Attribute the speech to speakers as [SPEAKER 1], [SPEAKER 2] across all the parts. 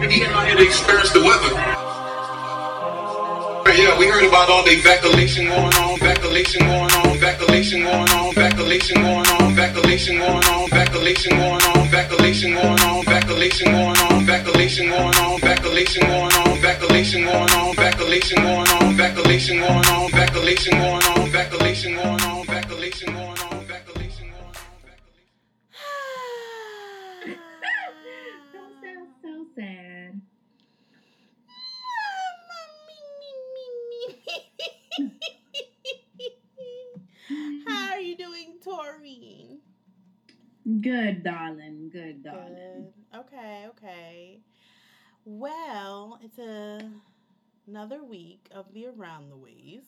[SPEAKER 1] He came out here to experience the weather. Yeah, we heard about all the evacuation going on, evacuation going on, evacuation going on, evacuation going on, evacuation going on, evacuation going on, evacuation going on, evacuation going on, evacuation going on, evacuation going on, evacuation going on, evacuation going on, evacuation going on, evacuation going on, evacuation going on, evacuation going on,
[SPEAKER 2] you?
[SPEAKER 3] Good, darling. Good, darling.
[SPEAKER 2] Good. Okay, okay. Well, it's a, another week of the Around the Ways.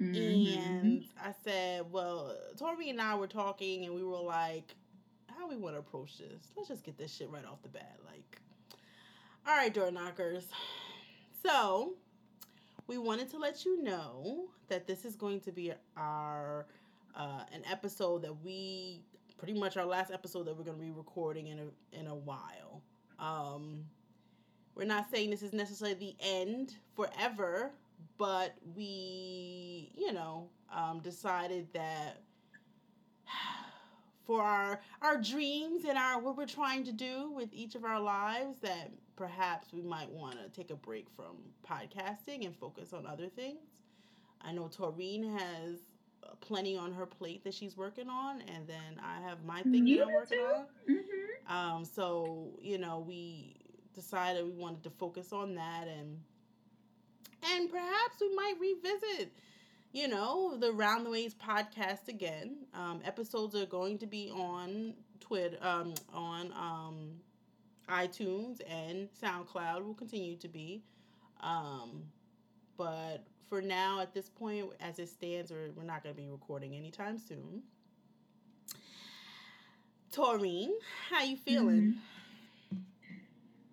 [SPEAKER 3] Mhm.
[SPEAKER 2] And I said, well, Tori and I were talking, and we were like, how we want to approach this? Let's just get this shit right off the bat. Like, all right, door knockers. So, we wanted to let you know that this is going to be our uh, an episode that we pretty much our last episode that we're going to be recording in a in a while. Um, we're not saying this is necessarily the end forever, but we, you know, um, decided that for our our dreams and our what we're trying to do with each of our lives, that perhaps we might want to take a break from podcasting and focus on other things. I know Taureen has plenty on her plate that she's working on, and then I have my thing
[SPEAKER 3] You
[SPEAKER 2] that I'm working
[SPEAKER 3] too?
[SPEAKER 2] on.
[SPEAKER 3] Mhm.
[SPEAKER 2] Um, so you know, we decided we wanted to focus on that, and and perhaps we might revisit, you know, the Round the Ways podcast again. Um, episodes are going to be on Twitter, um, on um, iTunes and SoundCloud. Will continue to be, um, but for now, at this point, as it stands, we're, we're not going to be recording anytime soon. Taureen, how you feeling?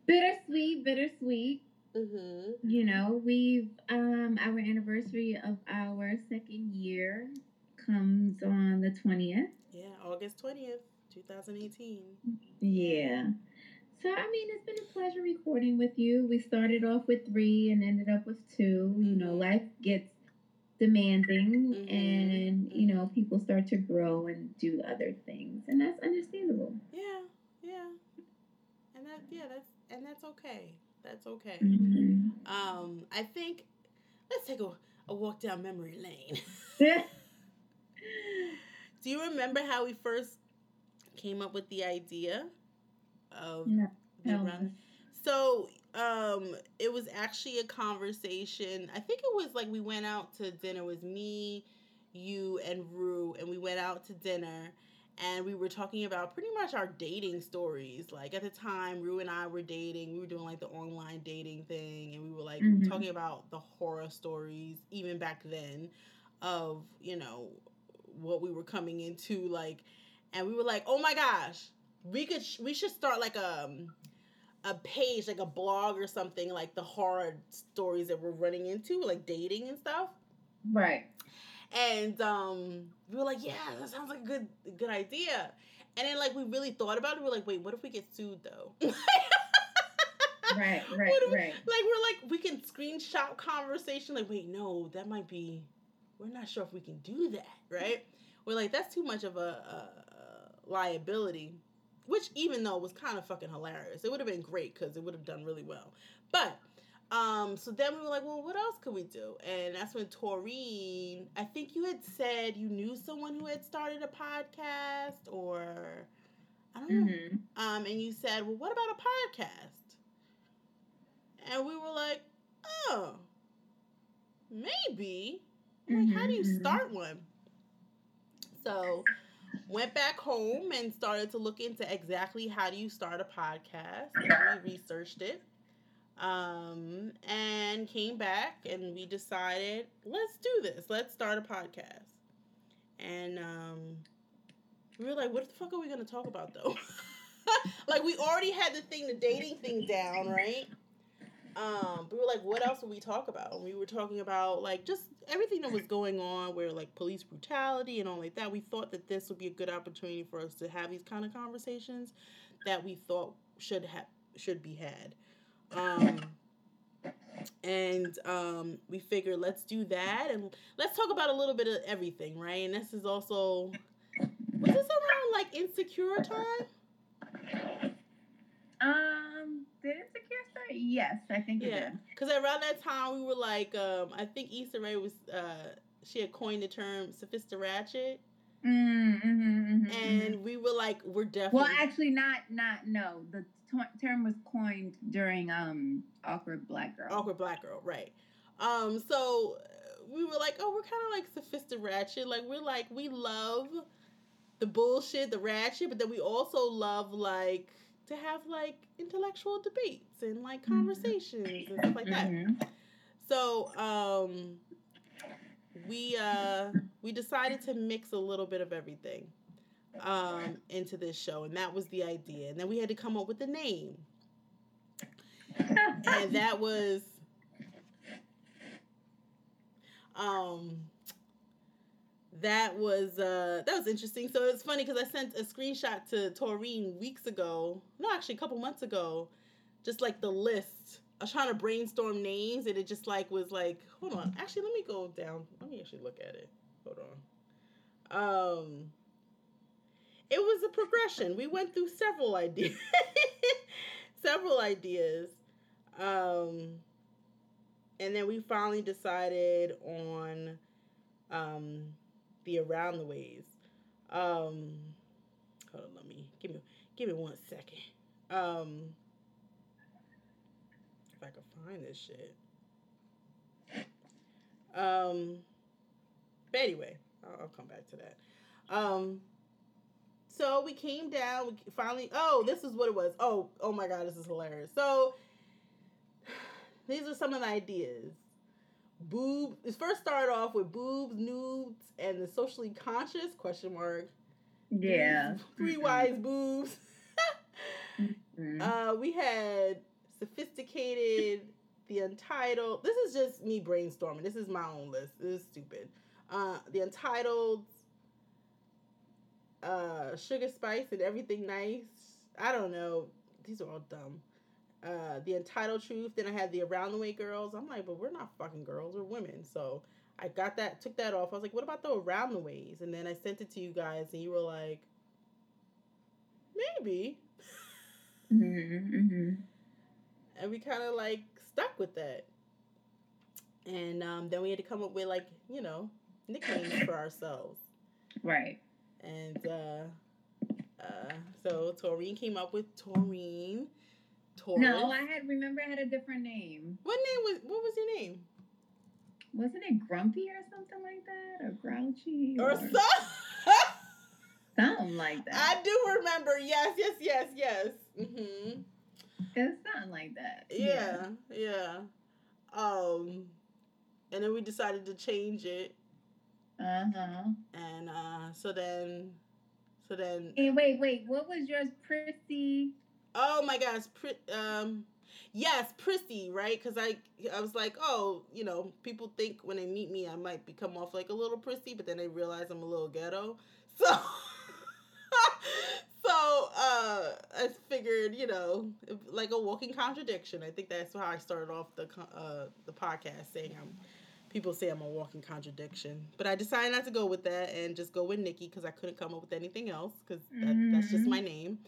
[SPEAKER 3] Bittersweet, bittersweet.
[SPEAKER 2] Mm-hmm.
[SPEAKER 3] You know, we've um our anniversary of our second year comes on the twentieth.
[SPEAKER 2] Yeah, August twentieth, two thousand eighteen.
[SPEAKER 3] Yeah. So I mean, it's been a pleasure recording with you. We started off with three and ended up with two. You know,
[SPEAKER 2] Mhm.
[SPEAKER 3] life gets demanding,
[SPEAKER 2] Mhm,
[SPEAKER 3] and you know, people start to grow and do other things, and that's understandable.
[SPEAKER 2] Yeah, yeah, and that yeah, that's and that's okay. That's okay.
[SPEAKER 3] Mhm.
[SPEAKER 2] Um, I think let's take a, a walk down memory lane. Do you remember how we first came up with the idea of
[SPEAKER 3] No,
[SPEAKER 2] the round?
[SPEAKER 3] us.
[SPEAKER 2] So, um, it was actually a conversation. I think it was like we went out to dinner. It was me, you, and Rue, and we went out to dinner, and we were talking about pretty much our dating stories. Like at the time, Rue and I were dating. We were doing like the online dating thing, and we were like
[SPEAKER 3] Mhm.
[SPEAKER 2] talking about the horror stories even back then of you know what we were coming into like and we were like oh my gosh we could we should start like a a page like a blog or something like the horror stories that we're running into like dating and stuff
[SPEAKER 3] Right.
[SPEAKER 2] and um we were like yeah that sounds like a good good idea and then like we really thought about it we are like wait what if we get sued though
[SPEAKER 3] Right. Right.
[SPEAKER 2] We-
[SPEAKER 3] Right.
[SPEAKER 2] like we're like we can screenshot conversation like wait no that might be we're not sure if we can do that right we're like that's too much of a, a, a liability which even though was kind of fucking hilarious it would have been great because it would have done really well but um so then we were like well what else could we do and that's when taureen i think you had said you knew someone who had started a podcast or i don't know
[SPEAKER 3] Mhm.
[SPEAKER 2] um, and you said, "Well, what about a podcast?" And we were like, "Oh, maybe." Like, how do you
[SPEAKER 3] Mhm, mhm.
[SPEAKER 2] start one? So, went back home and started to look into exactly how do you start a podcast. And we researched it, um, and came back and we decided, let's do this. Let's start a podcast. And um, we were like, what the fuck are we gonna talk about though? like we already had the thing, the dating thing down, right? Um, we were like, what else would we talk about? And we were talking about like just everything that was going on, where like police brutality and all like that. We thought that this would be a good opportunity for us to have these kind of conversations that we thought should have should be had. Um, and um, we figured let's do that and let's talk about a little bit of everything, right? And this is also was this around like insecure time?
[SPEAKER 3] Um, did Insecure start? Yes, I think it
[SPEAKER 2] Yeah,
[SPEAKER 3] did.
[SPEAKER 2] because around that time we were like, um, I think Issa Rae was uh, she had coined the term sophistiratchet,
[SPEAKER 3] Mm, hmm hmm
[SPEAKER 2] and we were like, we're definitely
[SPEAKER 3] well, actually, not not no. The t- term was coined during um awkward black girl.
[SPEAKER 2] awkward black girl, right? Um, so uh, we were like, oh, we're kind of like sophistiratchet. Like we're like we love the bullshit, the ratchet, but then we also love like to have like intellectual debates and like
[SPEAKER 3] Mhm.
[SPEAKER 2] conversations and stuff like that.
[SPEAKER 3] Mhm.
[SPEAKER 2] So um, we uh, we decided to mix a little bit of everything um, into this show, and that was the idea. And then we had to come up with a name, and that was um that was uh that was interesting. So it's funny because i sent a screenshot to taureen weeks ago no actually a couple months ago just like the list. I was trying to brainstorm names and it just like was like hold on actually let me go down let me actually look at it hold on. Um it was a progression. We went through several ideas several ideas um and then we finally decided on um the around the ways. Um hold on let me give me give me one second. Um if i can find this shit. Um but anyway I'll, I'll come back to that. Um so we came down we finally oh this is what it was. Oh oh my god this is hilarious. So these are some of the ideas. Boob. It first started off with boobs, nudes, and the socially conscious question mark.
[SPEAKER 3] Yeah.
[SPEAKER 2] Three wise boobs.
[SPEAKER 3] Mhm.
[SPEAKER 2] uh, we had sophisticated, the untitled. This is just me brainstorming. This is my own list. This is stupid. Uh, the untitled, uh, sugar spice and everything nice. I don't know. These are all dumb. Uh, the entitled truth. Then I had the around the way girls. I'm like, but we're not fucking girls. We're women. So I got that, took that off. I was like, what about the around the ways? And then I sent it to you guys, and you were like, maybe.
[SPEAKER 3] Mhm, mhm.
[SPEAKER 2] and we kind of like stuck with that. And um, then we had to come up with like you know nicknames for ourselves.
[SPEAKER 3] Right.
[SPEAKER 2] And uh, uh, so Taureen came up with Taureen. Taurus.
[SPEAKER 3] No, I had remember I had a different name.
[SPEAKER 2] What name was? What was your name?
[SPEAKER 3] Wasn't it Grumpy or something like that, or Grouchy,
[SPEAKER 2] Or
[SPEAKER 3] or
[SPEAKER 2] so.
[SPEAKER 3] something like that.
[SPEAKER 2] I do remember. Yes, yes, yes, yes. Mm-hmm.
[SPEAKER 3] It was something like that.
[SPEAKER 2] Yeah, yeah. Um, and then we decided to change it,
[SPEAKER 3] Uh huh.
[SPEAKER 2] and uh, so then, so then
[SPEAKER 3] And wait, wait. What was yours, Prissy?
[SPEAKER 2] Oh my gosh, Pri- um, yes, Prissy, right? Because I, I was like, oh, you know, people think when they meet me, I might become off like a little prissy, but then they realize I'm a little ghetto. So, so uh, I figured, you know, like a walking contradiction. I think that's how I started off the uh, the podcast, saying I'm. People say I'm a walking contradiction, but I decided not to go with that and just go with Nikki because I couldn't come up with anything else because that, that's just
[SPEAKER 3] Mhm.
[SPEAKER 2] my name.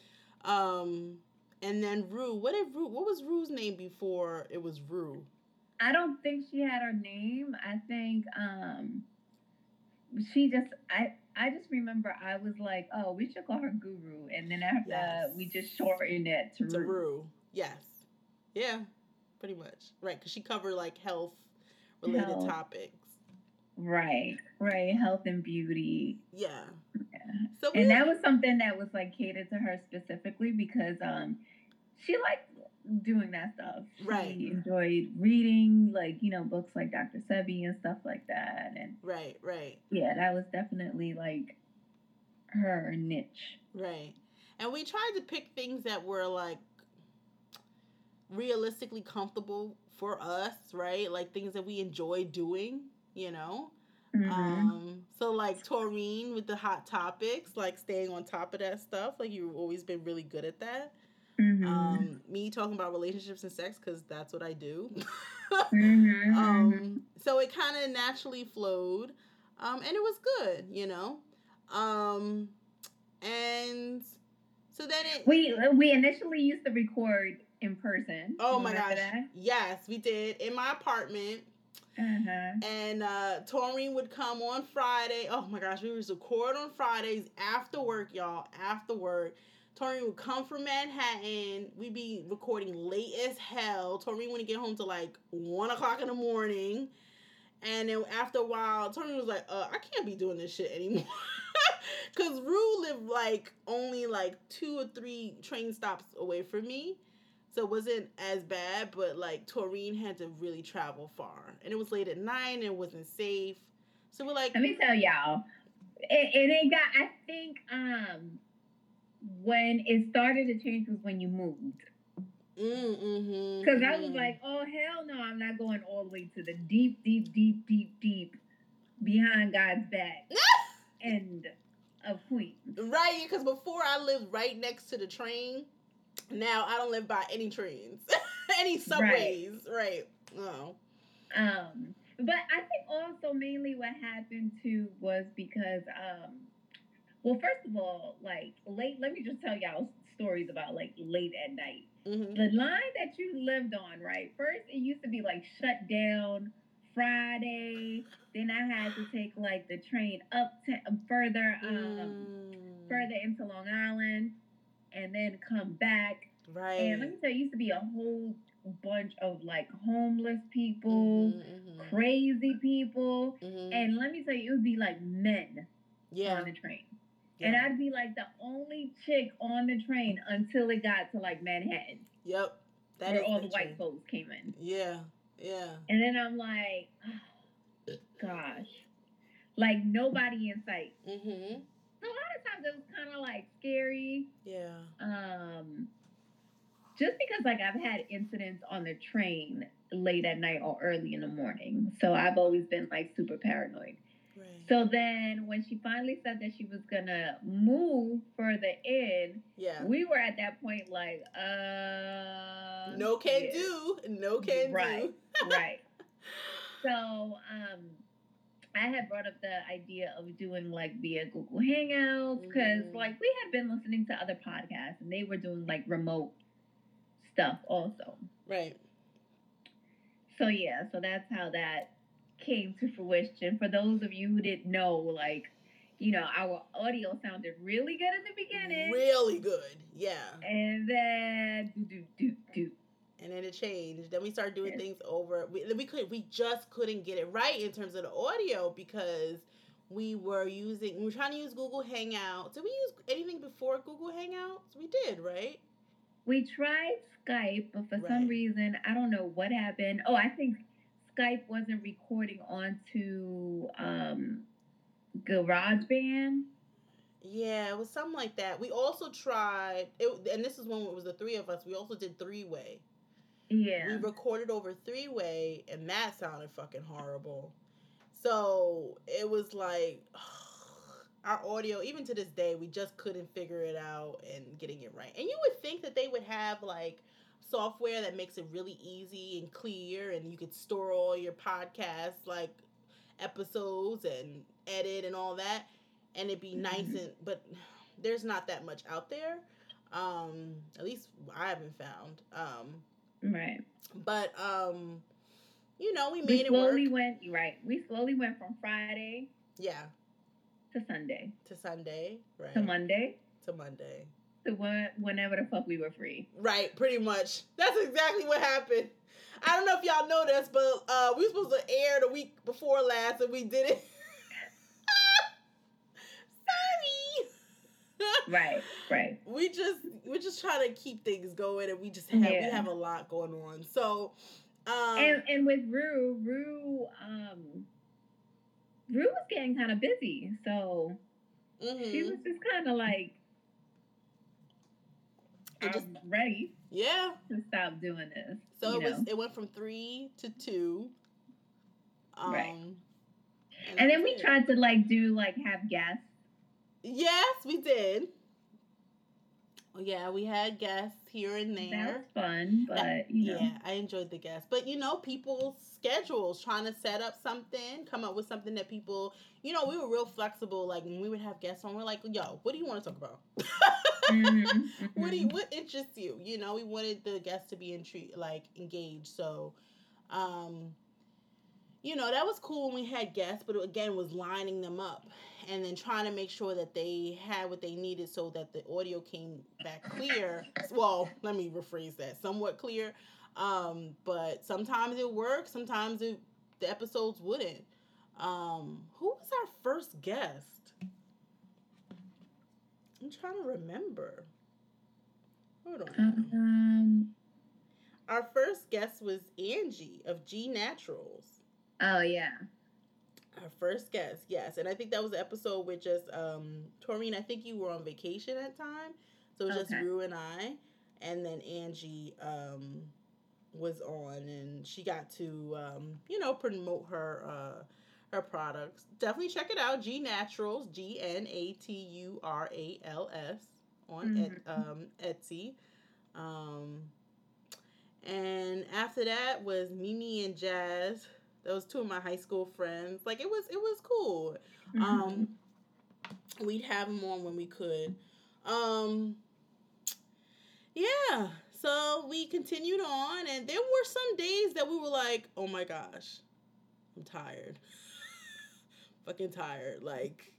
[SPEAKER 2] Um, and then Rue. What did Rue? What was Rue's name before it was Rue?
[SPEAKER 3] I don't think she had her name. I think um she just I I just remember I was like, oh, we should call her Guru, and then after
[SPEAKER 2] Yes.
[SPEAKER 3] we just shortened it to,
[SPEAKER 2] To
[SPEAKER 3] Ru.
[SPEAKER 2] Rue. Yes. Yeah. Pretty much. Right. Because she covered like health related
[SPEAKER 3] Health.
[SPEAKER 2] topics.
[SPEAKER 3] Right, right, health and beauty.
[SPEAKER 2] Yeah. So we,
[SPEAKER 3] And that was something that was like catered to her specifically because um she liked doing that stuff.
[SPEAKER 2] Right.
[SPEAKER 3] She enjoyed reading like, you know, books like Dr. Sebi and stuff like that. And
[SPEAKER 2] right. Right.
[SPEAKER 3] yeah, that was definitely like her niche.
[SPEAKER 2] Right. And we tried to pick things that were like realistically comfortable for us, right? Like things that we enjoy doing, you know?
[SPEAKER 3] Mhm.
[SPEAKER 2] Um, so like Taureen with the hot topics, like staying on top of that stuff, like you've always been really good at that.
[SPEAKER 3] Mhm.
[SPEAKER 2] Um, me talking about relationships and sex because that's what I do.
[SPEAKER 3] Mhm,
[SPEAKER 2] um, so it kind of naturally flowed, um, and it was good, you know. Um, and so then it.
[SPEAKER 3] We we initially used to record in person.
[SPEAKER 2] oh my gosh!
[SPEAKER 3] that?
[SPEAKER 2] Yes, we did in my apartment.
[SPEAKER 3] Uh-huh.
[SPEAKER 2] and uh Taureen would come on Friday. Oh my gosh, we would record on Fridays after work, y'all. After work. Taureen would come from Manhattan. We'd be recording late as hell. Taureen wouldn't get home to like one o'clock in the morning. And then after a while, Taureen was like, uh, I can't be doing this shit anymore. Cause Rue lived like only like two or three train stops away from me. So it wasn't as bad, but like Taureen had to really travel far. And it was late at night and it wasn't safe. So we're like,
[SPEAKER 3] Let me tell y'all, it, it ain't got. I think um when it started to change was when you moved.
[SPEAKER 2] mm, mm-hmm.
[SPEAKER 3] Because I was like, oh hell no, I'm not going all the way to the deep, deep, deep, deep, deep behind God's back end of Queens.
[SPEAKER 2] right, because before I lived right next to the train. Now I don't live by any trains, any subways. Right. Oh.
[SPEAKER 3] Um, but I think also mainly what happened too was because, um, well, first of all, like late. Let me just tell y'all stories about like late at night.
[SPEAKER 2] Mm-hmm.
[SPEAKER 3] The line that you lived on, right? First, it used to be like shut down Friday. Then I had to take like the train up to further, um,
[SPEAKER 2] Mm.
[SPEAKER 3] further into Long Island, and then come back.
[SPEAKER 2] Right.
[SPEAKER 3] And let me tell you, it used to be a whole bunch of like homeless people,
[SPEAKER 2] Mhm,
[SPEAKER 3] crazy people,
[SPEAKER 2] mhm, mhm.
[SPEAKER 3] and let me tell you, it would be like men
[SPEAKER 2] yeah.
[SPEAKER 3] on the train. And. I'd be like the only chick on the train until it got to like Manhattan,
[SPEAKER 2] Yep. That
[SPEAKER 3] where
[SPEAKER 2] is
[SPEAKER 3] all the
[SPEAKER 2] the
[SPEAKER 3] white folks came in.
[SPEAKER 2] Yeah. Yeah.
[SPEAKER 3] And then I'm like, oh, gosh, like nobody in sight.
[SPEAKER 2] Mm-hmm.
[SPEAKER 3] So a lot of times it was kind of like scary.
[SPEAKER 2] Yeah.
[SPEAKER 3] Um, just because like I've had incidents on the train late at night or early in the morning, so I've always been like super paranoid.
[SPEAKER 2] Right.
[SPEAKER 3] So then when she finally said that she was gonna move further in,
[SPEAKER 2] yeah.
[SPEAKER 3] we were at that point like, uh,
[SPEAKER 2] no can
[SPEAKER 3] yeah.
[SPEAKER 2] do. No can
[SPEAKER 3] Right.
[SPEAKER 2] do.
[SPEAKER 3] right. So, um, I had brought up the idea of doing like via Google Hangouts because
[SPEAKER 2] Mhm.
[SPEAKER 3] like we had been listening to other podcasts and they were doing like remote stuff also.
[SPEAKER 2] Right.
[SPEAKER 3] So yeah, so that's how that came to fruition. For those of you who didn't know, like, you know, our audio sounded really good in the beginning.
[SPEAKER 2] Really good. Yeah.
[SPEAKER 3] And then do do do do.
[SPEAKER 2] And then it changed. Then we started doing
[SPEAKER 3] Yes.
[SPEAKER 2] things over. We, we could we just couldn't get it right in terms of the audio because we were using we were trying to use Google Hangouts. Did we use anything before Google Hangouts? We did, right?
[SPEAKER 3] We tried Skype, but for
[SPEAKER 2] Right.
[SPEAKER 3] some reason, I don't know what happened. Oh, I think Skype wasn't recording onto um GarageBand.
[SPEAKER 2] Yeah, it was something like that. We also tried it, and this is when it was the three of us. We also did three way.
[SPEAKER 3] Yeah.
[SPEAKER 2] We recorded over three way, and that sounded fucking horrible. So it was like our audio, even to this day, we just couldn't figure it out and getting it right. And you would think that they would have like software that makes it really easy and clear, and you could store all your podcasts like episodes and edit and all that, and it'd be nice
[SPEAKER 3] Mhm.
[SPEAKER 2] and but there's not that much out there. Um, at least I haven't found. Um,
[SPEAKER 3] right.
[SPEAKER 2] but um, you know, we
[SPEAKER 3] We
[SPEAKER 2] made it work.
[SPEAKER 3] slowly went right. We slowly went from Friday
[SPEAKER 2] Yeah,
[SPEAKER 3] to Sunday
[SPEAKER 2] to Sunday, right?
[SPEAKER 3] to Monday
[SPEAKER 2] To Monday,
[SPEAKER 3] to when, whenever the fuck we were free.
[SPEAKER 2] right? Pretty much. That's exactly what happened. I don't know if y'all know this, but uh, we were supposed to air the week before last, and we did it.
[SPEAKER 3] Right. Right.
[SPEAKER 2] we just we're just trying to keep things going, and we just have we have a lot going on. So, um,
[SPEAKER 3] and and with Rue, Rue, um, Rue was getting kind of busy, so she
[SPEAKER 2] mhm.
[SPEAKER 3] was just kind of like, I'm
[SPEAKER 2] just-
[SPEAKER 3] ready
[SPEAKER 2] yeah.
[SPEAKER 3] to stop doing this.
[SPEAKER 2] So it was it went from three to two. Um,
[SPEAKER 3] Right.
[SPEAKER 2] And,
[SPEAKER 3] and then we
[SPEAKER 2] it.
[SPEAKER 3] tried to like do like have guests.
[SPEAKER 2] Yes, we did. Yeah, we had guests here and
[SPEAKER 3] That
[SPEAKER 2] there.
[SPEAKER 3] was fun, but you know.
[SPEAKER 2] Yeah, I enjoyed the guests. But you know, people's schedules trying to set up something, come up with something that people, you know, we were real flexible. Like when we would have guests on, we're like, yo, what do you want to talk about?
[SPEAKER 3] Mhm,
[SPEAKER 2] what do you
[SPEAKER 3] mhm.
[SPEAKER 2] what interests you? You know, we wanted the guests to be intri- like engaged. So um you know, that was cool when we had guests, but again was lining them up and then trying to make sure that they had what they needed so that the audio came back clear. Well, let me rephrase that. Somewhat clear. Um, but sometimes it worked, sometimes it, the episodes wouldn't. Um, who was our first guest? I'm trying to remember. Hold on.
[SPEAKER 3] Um.
[SPEAKER 2] Our first guest was Angie of G Naturals.
[SPEAKER 3] Oh yeah.
[SPEAKER 2] Our first guest, yes, and I think that was the episode with just um Taurine. I think you were on vacation at the time, so it was just
[SPEAKER 3] Okay.
[SPEAKER 2] Rue and I, and then Angie um was on, and she got to um you know promote her uh her products. Definitely check it out. G Naturals, G N A T U R A L S on et,
[SPEAKER 3] Mhm.
[SPEAKER 2] um Etsy. Um, and after that was Mimi and Jazz. Those two of my high school friends. Like it was, it was cool.
[SPEAKER 3] Mhm.
[SPEAKER 2] Um, we'd have them on when we could. Um, yeah. So we continued on, and there were some days that we were like, "Oh my gosh, I'm tired, fucking tired." Like,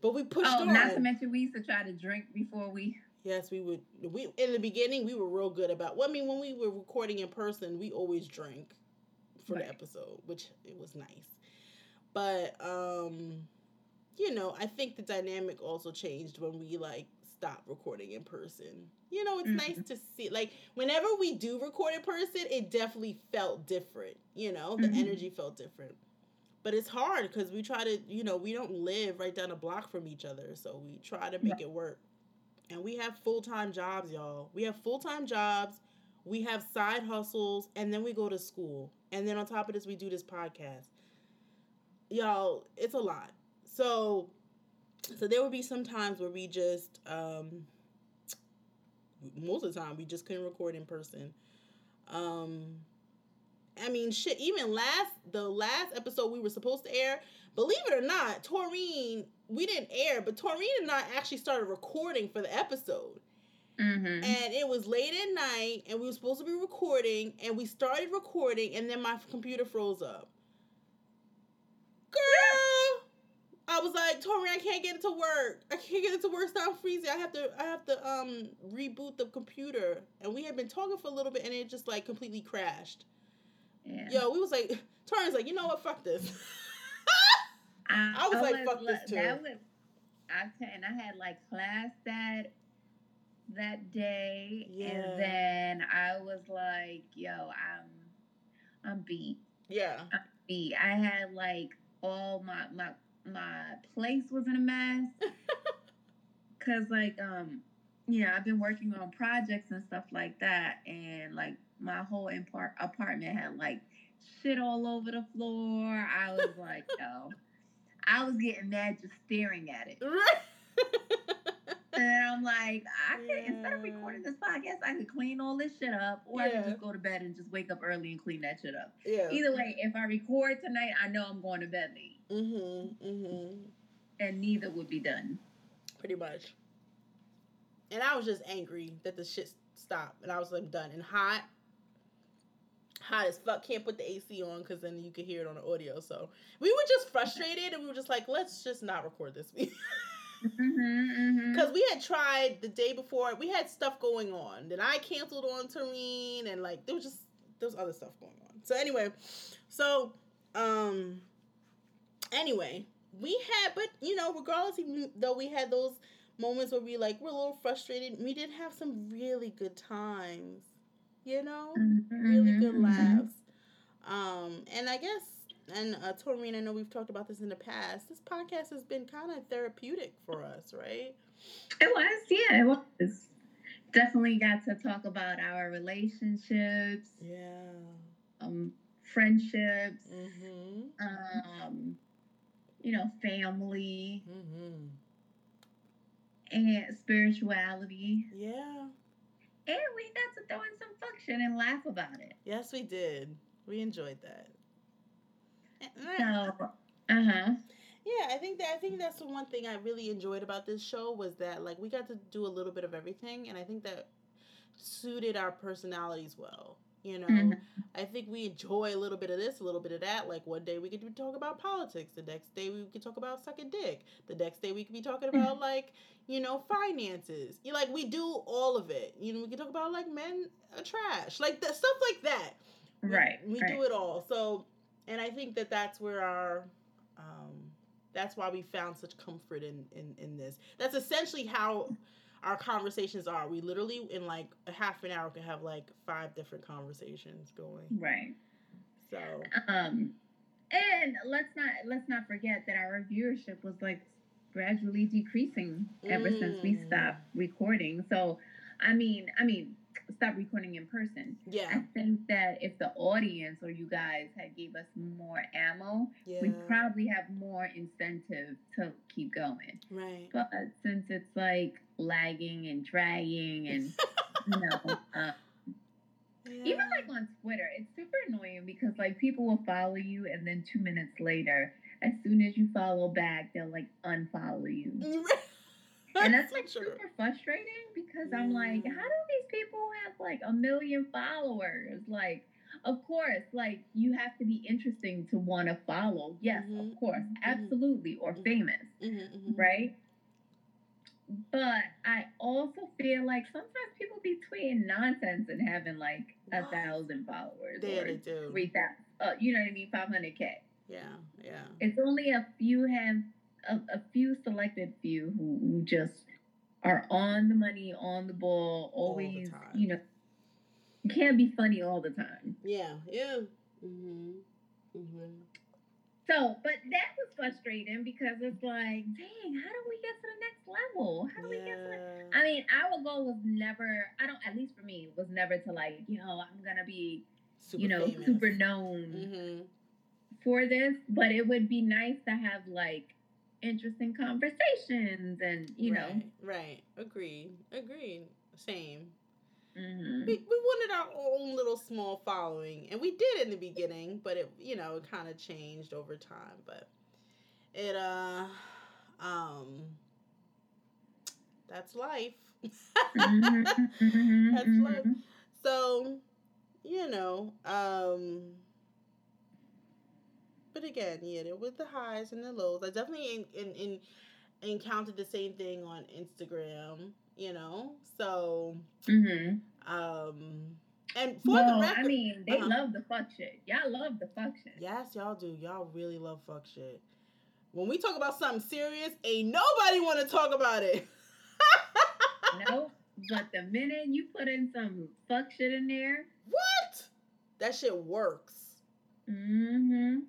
[SPEAKER 2] but we pushed
[SPEAKER 3] oh,
[SPEAKER 2] on.
[SPEAKER 3] not to mention we used to try to drink before we.
[SPEAKER 2] Yes, we would. We in the beginning we were real good about. Well, I mean, when we were recording in person, we always drank for the episode, which it was nice. But um, you know, I think the dynamic also changed when we like stopped recording in person. You know, it's nice
[SPEAKER 3] Mhm.
[SPEAKER 2] to see. Like whenever we do record in person, it definitely felt different. You know, the
[SPEAKER 3] Mhm.
[SPEAKER 2] energy felt different. But it's hard because we try to, you know, we don't live right down a block from each other, so we try to make
[SPEAKER 3] Right.
[SPEAKER 2] it work. And we have full time jobs, y'all. We have full time jobs. We have side hustles, and then we go to school. And then on top of this, we do this podcast. Y'all, it's a lot. So, so there would be some times where we just, um, most of the time, we just couldn't record in person. Um, I mean, shit. Even last the last episode we were supposed to air, believe it or not, Taureen we didn't air, but Taureen and I actually started recording for the episode.
[SPEAKER 3] Mm-hmm.
[SPEAKER 2] And it was late at night, and we were supposed to be recording, and we started recording, and then my computer froze up. Girl, I was like, Tori, I can't get it to work. I can't get it to work. Not freezing. I have to, I have to um reboot the computer. And we had been talking for a little bit, and it just like completely crashed.
[SPEAKER 3] yeah.
[SPEAKER 2] Yo, we was like, Tori's like, you know what? Fuck this. I was like, fuck this too.
[SPEAKER 3] That was, I and I had like class that that day,
[SPEAKER 2] Yeah.
[SPEAKER 3] and then I was like, yo, I'm I'm beat.
[SPEAKER 2] yeah.
[SPEAKER 3] beat. I had like all my my my place was in a mess. Cause like um, you know, I've been working on projects and stuff like that, and like my whole impar- apartment had like shit all over the floor. I was like, yo, I was getting mad just staring at it. And I'm like, I could instead of recording this podcast, I could clean all this shit up, or I could just go to bed and just wake up early and clean that shit up.
[SPEAKER 2] yeah.
[SPEAKER 3] Either way, if I record tonight, I know I'm going to bed late,
[SPEAKER 2] Mm-hmm. Mm-hmm.
[SPEAKER 3] and neither would be done.
[SPEAKER 2] pretty much. And I was just angry that the shit stopped, and I was like done and hot, hot as fuck. Can't put the AC on because then you could hear it on the audio. So we were just frustrated, and we were just like, let's just not record this week
[SPEAKER 3] Mm-hmm,
[SPEAKER 2] because we had tried the day before. We had stuff going on. Then I canceled on Taureen, and like there was just there was other stuff going on. So anyway, so um, anyway, we had, but you know, regardless, even though we had those moments where we like we're a little frustrated, we did have some really good times. You know, really good
[SPEAKER 3] Mm-hmm,
[SPEAKER 2] laughs. Um, and I guess, and uh, Taureen, I know we've talked about this in the past. This podcast has been kind of therapeutic for us, right?
[SPEAKER 3] It was, yeah, it was. Definitely got to talk about our relationships,
[SPEAKER 2] Yeah.
[SPEAKER 3] um, friendships,
[SPEAKER 2] Mm-hmm.
[SPEAKER 3] um, you know, family,
[SPEAKER 2] Mm-hmm.
[SPEAKER 3] and spirituality.
[SPEAKER 2] Yeah.
[SPEAKER 3] And we got to throw in some function and laugh about it.
[SPEAKER 2] Yes, we did. We enjoyed that.
[SPEAKER 3] So, uh huh.
[SPEAKER 2] Yeah, I think that I think that's the one thing I really enjoyed about this show was that like we got to do a little bit of everything, and I think that suited our personalities well. You know,
[SPEAKER 3] Mhm.
[SPEAKER 2] I think we enjoy a little bit of this, a little bit of that. Like one day we could talk about politics, the next day we could talk about sucking dick, the next day we could be talking about like you know finances. You like we do all of it. You know, we could talk about like men are trash, like that stuff like that. We-
[SPEAKER 3] Right.
[SPEAKER 2] We
[SPEAKER 3] right.
[SPEAKER 2] do it all. So, and I think that that's where our, um, that's why we found such comfort in in in this. That's essentially how our conversations are. We literally in like a half an hour could have like five different conversations going.
[SPEAKER 3] Right.
[SPEAKER 2] So
[SPEAKER 3] Um, and let's not let's not forget that our viewership was like gradually decreasing ever since we
[SPEAKER 2] Mm.
[SPEAKER 3] stopped recording. So, I mean, I mean, stop recording in person.
[SPEAKER 2] Yeah.
[SPEAKER 3] I think that if the audience or you guys had gave us more ammo,
[SPEAKER 2] yeah,
[SPEAKER 3] we probably have more incentive to keep going.
[SPEAKER 2] right.
[SPEAKER 3] But since it's like lagging and dragging and you know, uh, even like on Twitter, it's super annoying because like people will follow you and then two minutes later, as soon as you follow back, they'll like unfollow you. And that's like
[SPEAKER 2] so true.
[SPEAKER 3] super frustrating because I'm like, how do these people have like a million followers? Like, of course, like you have to be interesting to want to follow. Yes,
[SPEAKER 2] Mhm,
[SPEAKER 3] of course,
[SPEAKER 2] mhm,
[SPEAKER 3] absolutely, or
[SPEAKER 2] mhm.
[SPEAKER 3] famous,
[SPEAKER 2] Mhm, mhm.
[SPEAKER 3] right? But I also feel like sometimes people be tweeting nonsense and having like a thousand followers
[SPEAKER 2] Yeah,
[SPEAKER 3] or three thousand. Uh, you know what I mean? Five hundred k.
[SPEAKER 2] Yeah, yeah.
[SPEAKER 3] It's only a few have a, a few selected few who, who just are on the money, on the ball,
[SPEAKER 2] All the
[SPEAKER 3] always.
[SPEAKER 2] time.
[SPEAKER 3] You know, you can't be funny all the time.
[SPEAKER 2] Yeah, yeah. Mhm. Mhm.
[SPEAKER 3] So, but that was frustrating because it's like, dang, how do we get to the next level? How do we get to the
[SPEAKER 2] Yeah.
[SPEAKER 3] I mean, our goal was never, I don't, at least for me, was never to like, yo, I'm going to be,
[SPEAKER 2] Super
[SPEAKER 3] you know,
[SPEAKER 2] famous.
[SPEAKER 3] super known
[SPEAKER 2] Mhm.
[SPEAKER 3] for this, but it would be nice to have like interesting conversations and, you know,
[SPEAKER 2] Right, right. Agreed. Agreed. Same.
[SPEAKER 3] mhm.
[SPEAKER 2] We, we wanted our own little small following, and we did in the beginning, but it you know it kind of changed over time. But it uh um that's life.
[SPEAKER 3] Mhm, mhm,
[SPEAKER 2] That's life. So you know um. But again, yeah, there was the highs and the lows. I definitely in, in, in encountered the same thing on Instagram, you know. So
[SPEAKER 3] Mhm.
[SPEAKER 2] um, and for
[SPEAKER 3] Well,
[SPEAKER 2] the record,
[SPEAKER 3] I mean, they
[SPEAKER 2] Uh-huh.
[SPEAKER 3] love the fuck shit. Y'all love the fuck shit.
[SPEAKER 2] yes, y'all do. Y'all really love fuck shit. When we talk about something serious, ain't nobody want to talk about it.
[SPEAKER 3] No, but the minute you put in some fuck shit in there,
[SPEAKER 2] what? That shit works.
[SPEAKER 3] hmm
[SPEAKER 2] And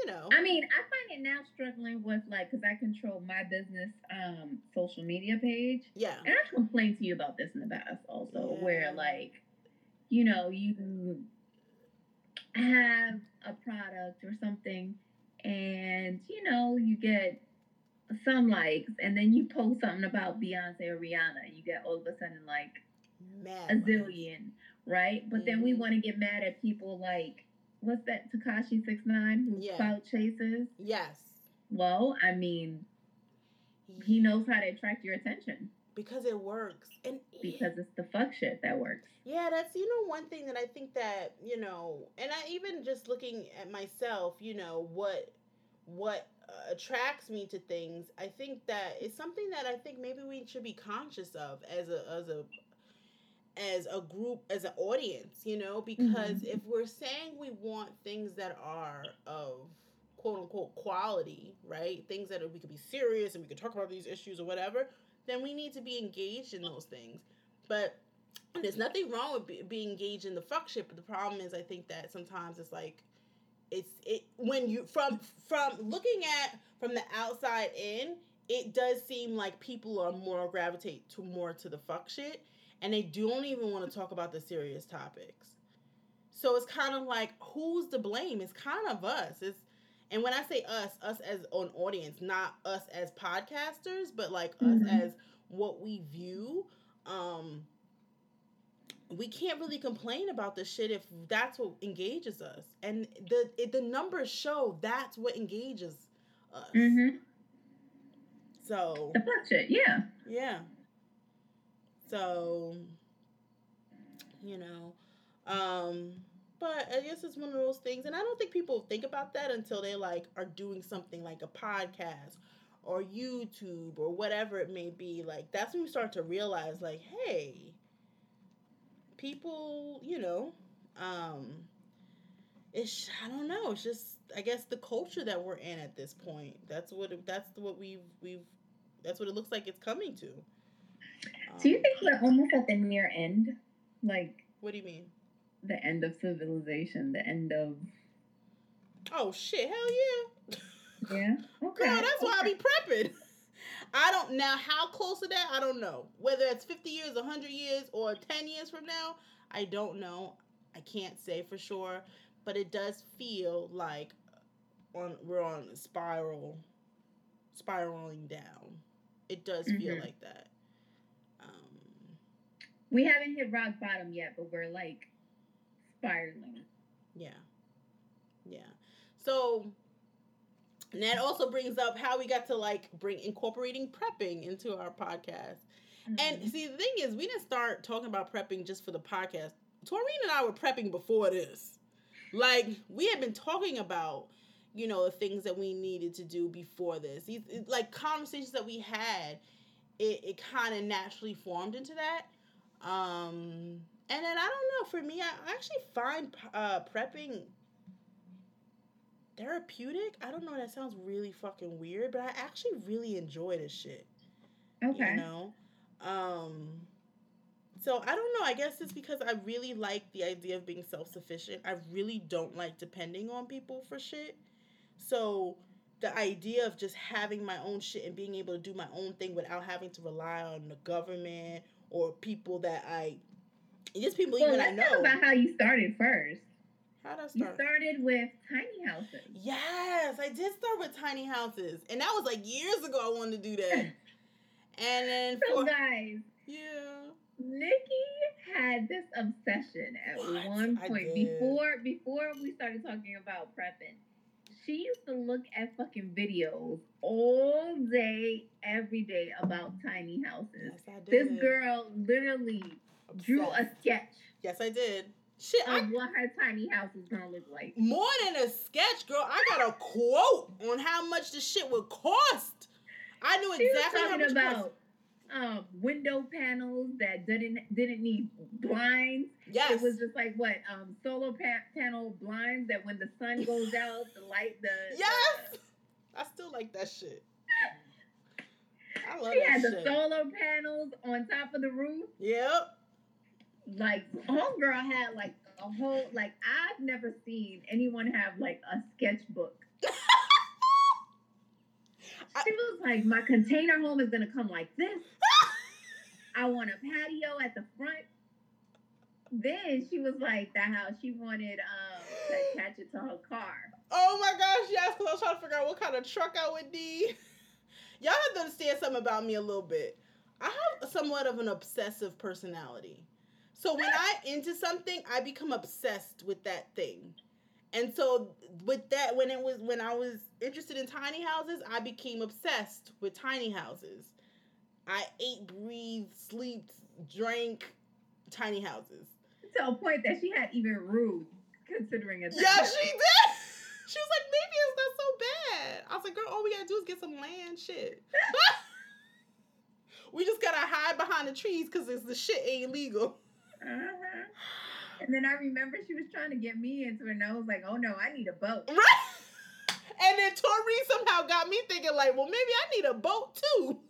[SPEAKER 2] you know,
[SPEAKER 3] I mean, I find it now struggling with like, because I control my business um social media page,
[SPEAKER 2] yeah,
[SPEAKER 3] and I've complained to you about this in the past also,
[SPEAKER 2] Yeah.
[SPEAKER 3] where like, you know, you have a product or something, and you know, you get some likes, and then you post something about Beyonce or Rihanna, you get all of a sudden like
[SPEAKER 2] mad
[SPEAKER 3] a
[SPEAKER 2] likes.
[SPEAKER 3] zillion, right? But then we
[SPEAKER 2] Mhm.
[SPEAKER 3] want to get mad at people like, what's that, Tekashi Six Nine, who
[SPEAKER 2] Yeah.
[SPEAKER 3] clout chases?
[SPEAKER 2] Yes,
[SPEAKER 3] Well, I mean, he knows how to attract your attention
[SPEAKER 2] because it works, and
[SPEAKER 3] because it's the fuck shit that works.
[SPEAKER 2] Yeah, that's you know one thing that I think that you know, and I even just looking at myself, you know what what uh, attracts me to things. I think that it's something that I think maybe we should be conscious of as a as a as a group as an audience, you know, because
[SPEAKER 3] Mhm.
[SPEAKER 2] if we're saying we want things that are of quote unquote quality, right? Things that we could be serious and we could talk about these issues or whatever, then we need to be engaged in those things. But there's nothing wrong with be, being engaged in the fuck shit, but the problem is I think that sometimes it's like it's it when you from from looking at from the outside in, it does seem like people are more gravitate to more to the fuck shit and they don't even want to talk about the serious topics. So it's kind of like who's to blame? It's kind of us. It's and when I say us, us as an audience, not us as podcasters, but like
[SPEAKER 3] Mhm.
[SPEAKER 2] us as what we view, um, we can't really complain about this shit if that's what engages us. And the it, the numbers show that's what engages us.
[SPEAKER 3] Mm-hmm.
[SPEAKER 2] So
[SPEAKER 3] The fuck shit, yeah.
[SPEAKER 2] yeah. So, you know, um, but I guess it's one of those things, and I don't think people think about that until they like are doing something like a podcast or YouTube or whatever it may be. Like that's when you start to realize, like, hey, people, you know, um, it's I don't know. It's just I guess the culture that we're in at this point. That's what that's what we've we've that's what it looks like it's coming to.
[SPEAKER 3] Do you
[SPEAKER 2] Um,
[SPEAKER 3] think we're almost at the near end? Like
[SPEAKER 2] What do you mean?
[SPEAKER 3] the end of civilization, the end of
[SPEAKER 2] Oh shit! Hell yeah,
[SPEAKER 3] yeah. Okay.
[SPEAKER 2] girl. That's why I
[SPEAKER 3] okay.
[SPEAKER 2] be prepping. I don't now how close to that I don't know. Whether it's fifty years, hundred years, or ten years from now, I don't know. I can't say for sure, but it does feel like on we're on a spiral, spiraling down. It does feel
[SPEAKER 3] Mhm.
[SPEAKER 2] like that.
[SPEAKER 3] We haven't hit rock bottom yet, but we're like spiraling.
[SPEAKER 2] Yeah. Yeah. So and that also brings up how we got to like bring incorporating prepping into our podcast. And
[SPEAKER 3] Mhm.
[SPEAKER 2] see, the thing is, we didn't start talking about prepping just for the podcast. Taureen and I were prepping before this. Like, we had been talking about, you know, the things that we needed to do before this. These, like, conversations that we had, it, it kind of naturally formed into that. Um, and then, I don't know, for me, I actually find uh, prepping therapeutic. I don't know, that sounds really fucking weird, but I actually really enjoy this shit
[SPEAKER 3] okay.
[SPEAKER 2] you know um so i don't know i guess it's because i really like the idea of being self-sufficient i really don't like depending on people for shit so the idea of just having my own shit and being able to do my own thing without having to rely on the government or people that i just people
[SPEAKER 3] well,
[SPEAKER 2] even i know
[SPEAKER 3] about how you started first.
[SPEAKER 2] how did i
[SPEAKER 3] You started with tiny houses.
[SPEAKER 2] Yes, I did start with tiny houses, and that was like years ago. I wanted to do that, and then
[SPEAKER 3] So
[SPEAKER 2] for,
[SPEAKER 3] guys,
[SPEAKER 2] yeah,
[SPEAKER 3] Nikki had this obsession at
[SPEAKER 2] What?
[SPEAKER 3] one point before before we started talking about prepping. She used to look at fucking videos all day, every day about tiny houses.
[SPEAKER 2] yes, I did.
[SPEAKER 3] This girl literally drew a sketch
[SPEAKER 2] Yes, I did. Shit, I,
[SPEAKER 3] of what her tiny house is gonna look like.
[SPEAKER 2] more than a sketch, girl. I got a quote on how much the shit would cost. I knew
[SPEAKER 3] She was
[SPEAKER 2] exactly how
[SPEAKER 3] talking
[SPEAKER 2] much
[SPEAKER 3] about um, window panels that didn't didn't need blinds.
[SPEAKER 2] Yes,
[SPEAKER 3] It was just like what um, solar pa- panel blinds that when the sun goes out, the light the
[SPEAKER 2] yes.
[SPEAKER 3] the-
[SPEAKER 2] I still like that shit. I love
[SPEAKER 3] she had the solar panels on top of the roof.
[SPEAKER 2] Yep.
[SPEAKER 3] Like homegirl had like a whole like I've never seen anyone have like a sketchbook. She was like, my container home is gonna come like this. I want a patio at the front. Then she was like, that house she wanted um to attach it to her car.
[SPEAKER 2] Oh my gosh, yes, because I was trying to figure out what kind of truck I would need. Y'all have to understand something about me a little bit. I have somewhat of an obsessive personality. So when I into something, I become obsessed with that thing. And so with that, when it was when I was interested in tiny houses, I became obsessed with tiny houses. I ate, breathed, slept, drank tiny houses.
[SPEAKER 3] To a point that she had even rude considering it.
[SPEAKER 2] Yeah, she did. She was like, maybe it's not so bad. I was like, girl, all we gotta do is get some land shit. we just gotta hide behind the trees because the shit ain't legal.
[SPEAKER 3] Uh-huh. And then I remember she was trying to get me into it, and I was like, "Oh no, I need a boat."
[SPEAKER 2] Right? And then Tori somehow got me thinking, like, well, maybe I need a boat too.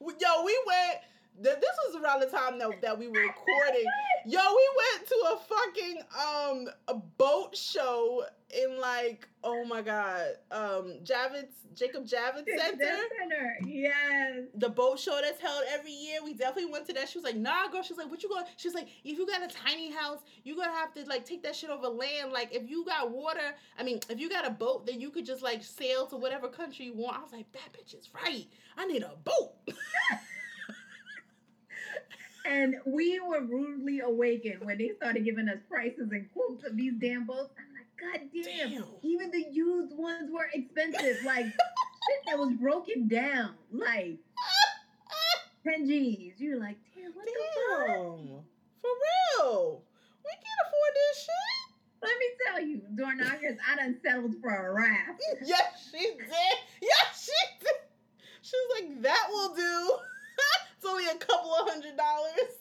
[SPEAKER 2] Yo, we went. This was around the time that, that we were recording. Yo, we went to a fucking um a boat show in like oh my god, um Javits Jacob Javits Center.
[SPEAKER 3] Center. Yes.
[SPEAKER 2] The boat show that's held every year. We definitely went to that. She was like, nah, girl. She's like, what you going? She's like, if you got a tiny house, you gonna have to like take that shit over land. Like if you got water, I mean, if you got a boat, then you could just like sail to whatever country you want. I was like, that bitch is right. I need a boat.
[SPEAKER 3] And we were rudely awakened when they started giving us prices and quotes of these damn boats. God damn,
[SPEAKER 2] Damn.
[SPEAKER 3] even the used ones were expensive. Like shit that was broken down. Like 10 G's. You're like, damn, what the fuck?
[SPEAKER 2] Damn. For real. We can't afford this shit.
[SPEAKER 3] Let me tell you, door knockers, I done settled for a raft.
[SPEAKER 2] Yes, she did. Yes, she did. She was like, that will do. it's only a couple of hundred dollars.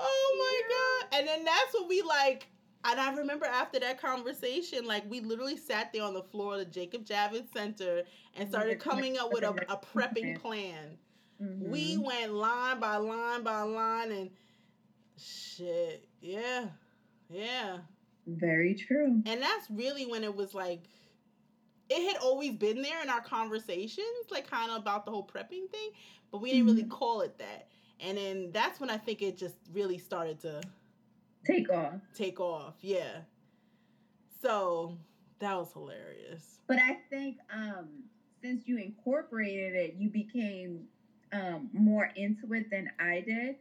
[SPEAKER 2] Oh my god. And then that's what we like. And I remember after that conversation, like we literally sat there on the floor of the Jacob Javits Center and started coming up with a, a prepping plan. We
[SPEAKER 3] Mhm.
[SPEAKER 2] went line by line by line and shit. Yeah. Yeah.
[SPEAKER 3] very true.
[SPEAKER 2] And that's really when it was like it had always been there in our conversations, like kind of about the whole prepping thing, but we didn't really
[SPEAKER 3] Mhm.
[SPEAKER 2] call it that. And then that's when I think it just really started to
[SPEAKER 3] Take off.
[SPEAKER 2] take off. Yeah. So that was hilarious.
[SPEAKER 3] But I think um, since you incorporated it, you became um, more into it than I did.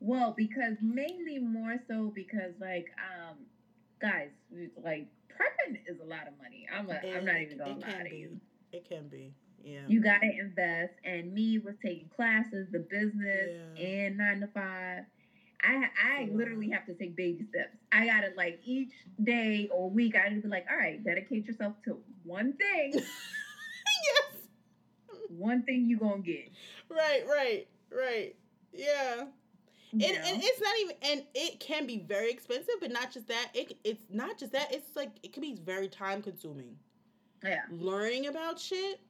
[SPEAKER 3] Well, because mainly more so because like um, guys, like prepping is a lot of money. I'm a, I'm not even gonna
[SPEAKER 2] it
[SPEAKER 3] lie
[SPEAKER 2] can
[SPEAKER 3] to
[SPEAKER 2] be.
[SPEAKER 3] you.
[SPEAKER 2] It can be. Yeah.
[SPEAKER 3] You gotta invest, and me was taking classes, the business,
[SPEAKER 2] Yeah.
[SPEAKER 3] and nine to five. I I literally have to take baby steps. I gotta like each day or week. I gotta be like, all right, dedicate yourself to one thing.
[SPEAKER 2] yes.
[SPEAKER 3] one thing you gonna get.
[SPEAKER 2] Right, right, right. Yeah.
[SPEAKER 3] you
[SPEAKER 2] And,
[SPEAKER 3] know?
[SPEAKER 2] and it's not even and it can be very expensive but not just that it, it's not just that it's like it can be very time consuming
[SPEAKER 3] yeah,
[SPEAKER 2] learning about shit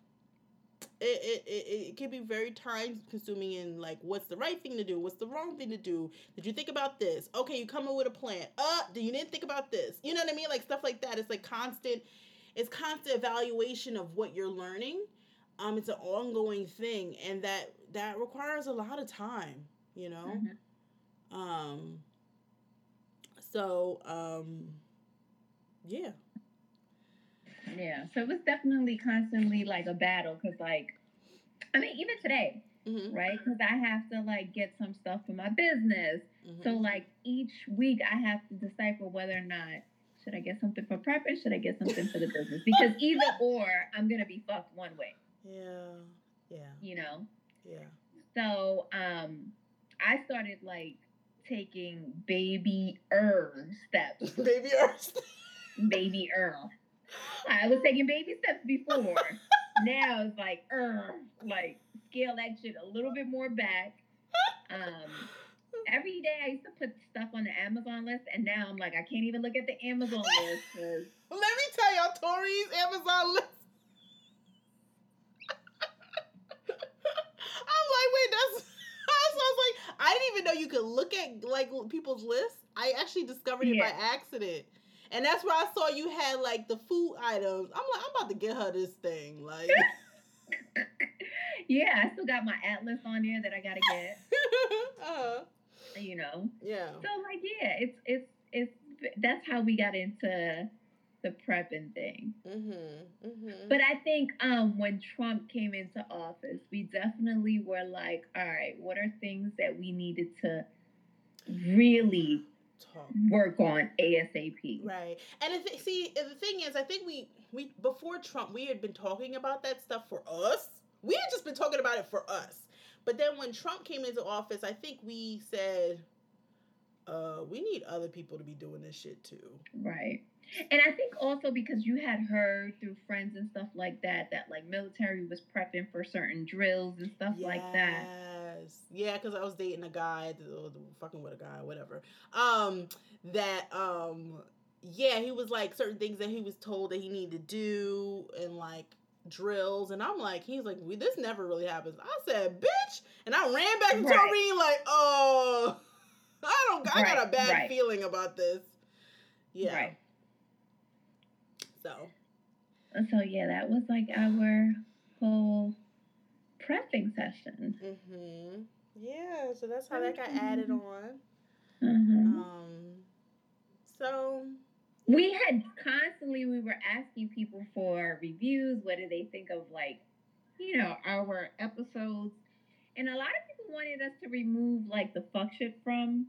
[SPEAKER 2] it, it, it, it can be very time consuming in like what's the right thing to do? What's the wrong thing to do? Did you think about this? Okay you come up with a plan. Uh you didn't think about this? You know what i mean? Like stuff like that. It's like constant it's constant evaluation of what you're learning. Um it's an ongoing thing and that that requires a lot of time you know?
[SPEAKER 3] Mhm.
[SPEAKER 2] um so um yeah
[SPEAKER 3] yeah. So it was definitely constantly like a battle because, like, I mean, even today,
[SPEAKER 2] hmm
[SPEAKER 3] right? Because I have to like get some stuff for my business.
[SPEAKER 2] Mm-hmm.
[SPEAKER 3] So like each week, I have to decipher whether or not should I get something for prepping, should I get something for the business? Because either or, I'm gonna be fucked one way,
[SPEAKER 2] yeah yeah
[SPEAKER 3] you know.
[SPEAKER 2] yeah
[SPEAKER 3] So um, I started like taking baby er steps,
[SPEAKER 2] baby earth
[SPEAKER 3] baby er. I was taking baby steps before. now it's like er, like scale that shit a little bit more back. Um, every day I used to put stuff on the Amazon list, and now I'm like I can't even look at the Amazon list 'cause
[SPEAKER 2] Let me tell y'all Tori's Amazon list. I'm like, wait, that's. So I was like, I didn't even know you could look at like people's lists. I actually discovered it by accident, and that's where I saw you had like the food items. I'm like, I'm about to get her this thing. Like,
[SPEAKER 3] yeah, I still got my Atlas on there that I gotta get.
[SPEAKER 2] uh,
[SPEAKER 3] You know,
[SPEAKER 2] yeah,
[SPEAKER 3] so like yeah, it's it's it's that's how we got into the prepping thing.
[SPEAKER 2] mm-hmm, mm-hmm.
[SPEAKER 3] But I think um, when Trump came into office, we definitely were like, all right, what are things that we needed to really
[SPEAKER 2] talk.
[SPEAKER 3] work on ASAP?
[SPEAKER 2] Right. And the th- see, and the thing is, I think we we before Trump, we had been talking about that stuff for us. We had just been talking about it for us. But then when Trump came into office, I think we said, uh, we need other people to be doing this shit too.
[SPEAKER 3] Right. And I think also because you had heard through friends and stuff like that that like military was prepping for certain drills and stuff like that.
[SPEAKER 2] Yeah, because I was dating a guy, fucking with a guy, whatever. Um, that um, yeah, he was like certain things that he was told that he needed to do, and like drills, and I'm like, he's like, we, this never really happens. I said, bitch, and I ran back to
[SPEAKER 3] Right.
[SPEAKER 2] Taureen like, oh, I don't, I got a bad
[SPEAKER 3] right.
[SPEAKER 2] feeling about this. Yeah.
[SPEAKER 3] Right.
[SPEAKER 2] So
[SPEAKER 3] So yeah, that was like our whole prepping session.
[SPEAKER 2] hmm Yeah, so that's how that got added on.
[SPEAKER 3] hmm
[SPEAKER 2] Um so
[SPEAKER 3] We had constantly we were asking people for reviews. What do they think of like, you know, our episodes? And a lot of people wanted us to remove like the fuck shit from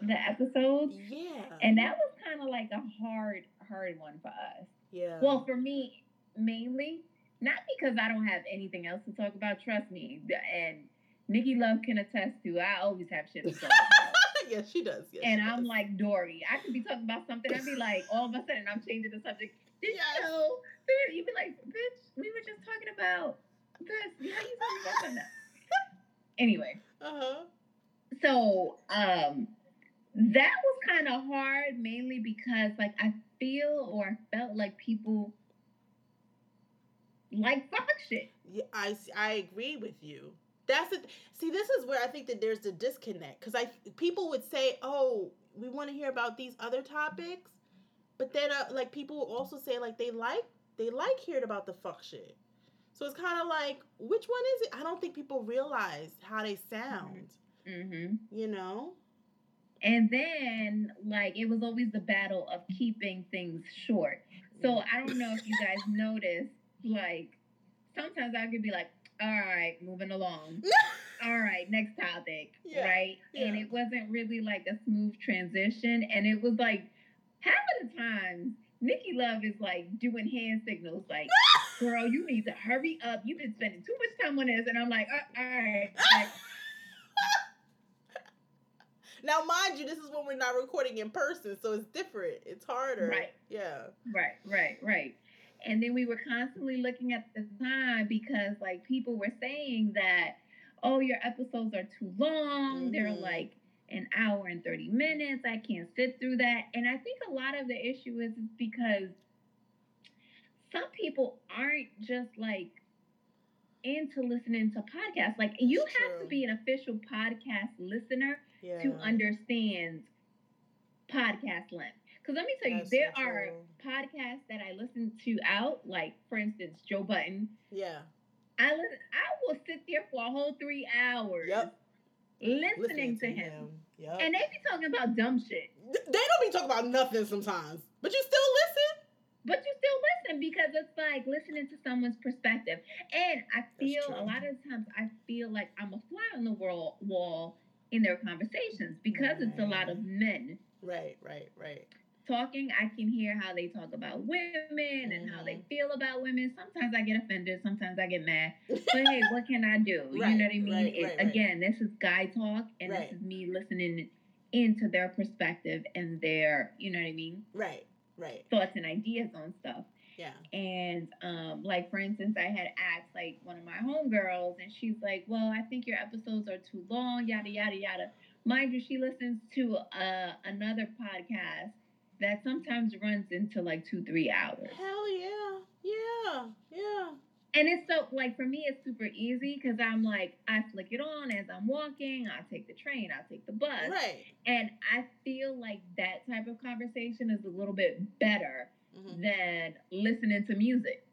[SPEAKER 3] the episodes.
[SPEAKER 2] yeah.
[SPEAKER 3] And that was kind of like a hard, hard one for us.
[SPEAKER 2] yeah.
[SPEAKER 3] Well, for me, mainly, not because I don't have anything else to talk about. Trust me, and Nikki Luv can attest to. I always have shit to talk about.
[SPEAKER 2] yes, she does. Yes,
[SPEAKER 3] and
[SPEAKER 2] she
[SPEAKER 3] I'm
[SPEAKER 2] does.
[SPEAKER 3] like Dory. I could be talking about something. I'd be like, all of a sudden, I'm changing the subject. Did
[SPEAKER 2] Yes.
[SPEAKER 3] you know? You'd be like, bitch, we were just talking about this. How you talking about something? Anyway,
[SPEAKER 2] uh-huh.
[SPEAKER 3] so um, that was kind of hard, mainly because like I feel or I felt like people like fuck shit.
[SPEAKER 2] Yeah, I I agree with you. That's it. See, this is where I think that there's the disconnect because I people would say, "Oh, we want to hear about these other topics," but then uh, like people will also say like they like they like hearing about the fuck shit. So it's kind of like, which one is it? I don't think people realize how they sound.
[SPEAKER 3] Mm-hmm.
[SPEAKER 2] You know?
[SPEAKER 3] And then, like, it was always the battle of keeping things short. So I don't know if you guys noticed, like, sometimes I could be like, all right, moving along. All right, next topic.
[SPEAKER 2] Yeah,
[SPEAKER 3] Right? And it wasn't really like a smooth transition. And it was like, half of the times, Nikki Luv is like doing hand signals, like, girl, you need to hurry up. You've been spending too much time on this. And I'm like, uh, all right. Like,
[SPEAKER 2] Now, mind you, this is when we're not recording in person, so it's different. It's harder.
[SPEAKER 3] Right.
[SPEAKER 2] Yeah.
[SPEAKER 3] Right, right, right. And then we were constantly looking at the time because like people were saying that, oh, your episodes are too long. They're
[SPEAKER 2] Mhm.
[SPEAKER 3] like an hour and 30 minutes. I can't sit through that. And I think a lot of the issue is, because some people aren't just like into listening to podcasts. Like you
[SPEAKER 2] That's
[SPEAKER 3] have to be an official podcast listener
[SPEAKER 2] Yeah.
[SPEAKER 3] to understand podcast length. Because let me tell you,
[SPEAKER 2] That's
[SPEAKER 3] there
[SPEAKER 2] so
[SPEAKER 3] are podcasts that I listen to out, like for instance, Joe Budden.
[SPEAKER 2] Yeah.
[SPEAKER 3] I listen, I will sit there for a whole three hours
[SPEAKER 2] Yep.
[SPEAKER 3] listening, to him.
[SPEAKER 2] Yep.
[SPEAKER 3] And they be talking about dumb shit.
[SPEAKER 2] They don't be talking about nothing sometimes, but you still listen.
[SPEAKER 3] But you still listen because it's like listening to someone's perspective. And I feel a lot of times I feel like I'm a fly on the wall wall in their conversations because it's a lot of men
[SPEAKER 2] Right, right, right.
[SPEAKER 3] Talking, I can hear how they talk about women and how they
[SPEAKER 2] Mhm.
[SPEAKER 3] feel about women. Sometimes I get offended, sometimes I get mad. But hey, what can I do?
[SPEAKER 2] Right,
[SPEAKER 3] you know what I mean?
[SPEAKER 2] right,
[SPEAKER 3] It-
[SPEAKER 2] right.
[SPEAKER 3] Again, this is guy talk, and this is me listening into their perspective and their, you know what I mean,
[SPEAKER 2] Right, right.
[SPEAKER 3] thoughts and ideas on stuff.
[SPEAKER 2] Yeah.
[SPEAKER 3] And um, like for instance, I had asked like one of my homegirls, and she's like, "Well, I think your episodes are too long, yada yada yada." Mind you, she listens to uh, another podcast that sometimes runs into like two three hours,
[SPEAKER 2] Hell yeah. Yeah. Yeah.
[SPEAKER 3] and it's so like for me, it's super easy because I'm like I flick it on as I'm walking. I take the train, I take the bus,
[SPEAKER 2] Right.
[SPEAKER 3] and I feel like that type of conversation is a little bit better
[SPEAKER 2] Mhm.
[SPEAKER 3] than listening to music.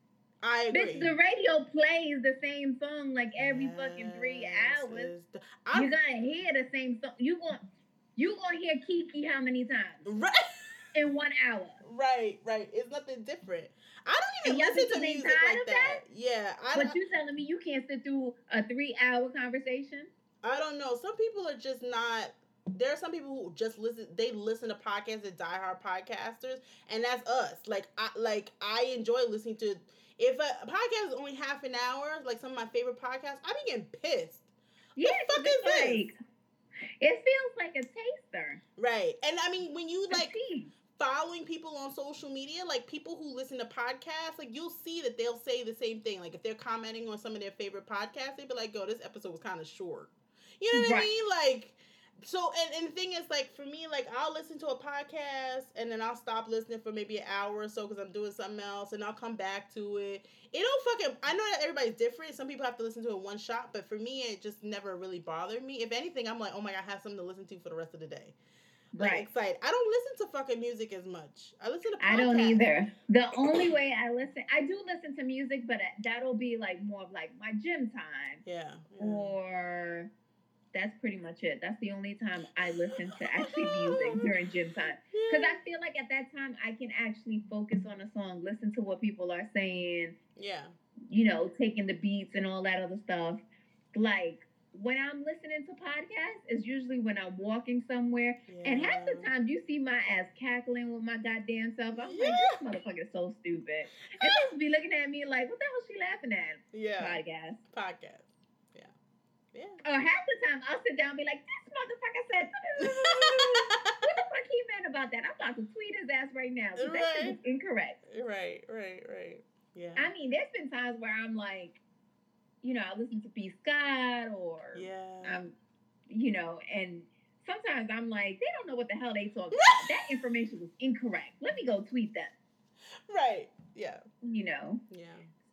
[SPEAKER 2] I agree.
[SPEAKER 3] Bitch, the radio plays the same song like every fucking three hours.
[SPEAKER 2] the-
[SPEAKER 3] You're gonna hear the same song. You going you gonna hear Kiki how many times
[SPEAKER 2] right,
[SPEAKER 3] in one hour?
[SPEAKER 2] right, right. It's nothing different. I don't even listen to music like
[SPEAKER 3] of
[SPEAKER 2] that. Yeah, I
[SPEAKER 3] But you telling me you can't sit through a three hour conversation?
[SPEAKER 2] I don't know. Some people are just not. There are some people who just listen. They listen to podcasts and diehard podcasters, and that's us. Like I like I enjoy listening to. If a podcast is only half an hour, like some of my favorite podcasts, I be getting pissed.
[SPEAKER 3] Yeah,
[SPEAKER 2] fuck
[SPEAKER 3] 'cause it's
[SPEAKER 2] is this?
[SPEAKER 3] it feels like a taster.
[SPEAKER 2] Right, and I mean when you like. Following people on social media, like people who listen to podcasts, like you'll see that they'll say the same thing. Like if they're commenting on some of their favorite podcasts, they'd be like, "Yo, this episode was kind of short." You know what I mean? Like, so and, and the thing is, like for me, like I'll listen to a podcast and then I'll stop listening for maybe an hour or so because I'm doing something else, and I'll come back to it. It don't fucking. I know that everybody's different. Some people have to listen to it one shot, but for me, it just never really bothered me. If anything, I'm like, oh my god, I have something to listen to for the rest of the day. Like
[SPEAKER 3] Right.
[SPEAKER 2] excited. I don't listen to fucking music as much. I listen to. Podcasts.
[SPEAKER 3] I don't either. The only way I listen, I do listen to music, but uh, that'll be like more of like my gym time,
[SPEAKER 2] Yeah. yeah.
[SPEAKER 3] or that's pretty much it. That's the only time I listen to actually music during gym time. Because I feel like at that time I can actually focus on a song, listen to what people are saying,
[SPEAKER 2] yeah.
[SPEAKER 3] you know, taking the beats and all that other stuff. Like when I'm listening to podcasts, it's usually when I'm walking somewhere.
[SPEAKER 2] yeah.
[SPEAKER 3] And half the time you see my ass cackling with my goddamn self. I'm like, this motherfucker is so stupid. And people be looking at me like, what the hell is she laughing at?
[SPEAKER 2] Yeah.
[SPEAKER 3] Podcast.
[SPEAKER 2] Podcast. Yeah. Yeah.
[SPEAKER 3] Or half the time I'll sit down and be like, this motherfucker said, what the fuck he meant about that? I'm about to tweet his ass right now. 'cause That shit
[SPEAKER 2] Right.
[SPEAKER 3] is incorrect.
[SPEAKER 2] right. Right. Right. Yeah.
[SPEAKER 3] I mean, there's been times where I'm like, you know, I listen to B. Scott or
[SPEAKER 2] yeah.
[SPEAKER 3] um, you know, and sometimes I'm like, they don't know what the hell they talking about. that information was incorrect. Let me go tweet them.
[SPEAKER 2] right. Yeah.
[SPEAKER 3] You know.
[SPEAKER 2] Yeah.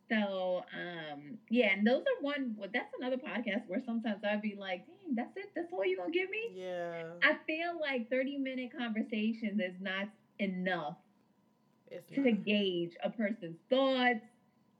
[SPEAKER 3] So um yeah, and those are one well, that's another podcast where sometimes I'd be like, dang, that's it, that's all you gonna give me?
[SPEAKER 2] Yeah.
[SPEAKER 3] I feel like 30 minute conversations is not enough
[SPEAKER 2] It's
[SPEAKER 3] to
[SPEAKER 2] not.
[SPEAKER 3] gauge a person's thoughts,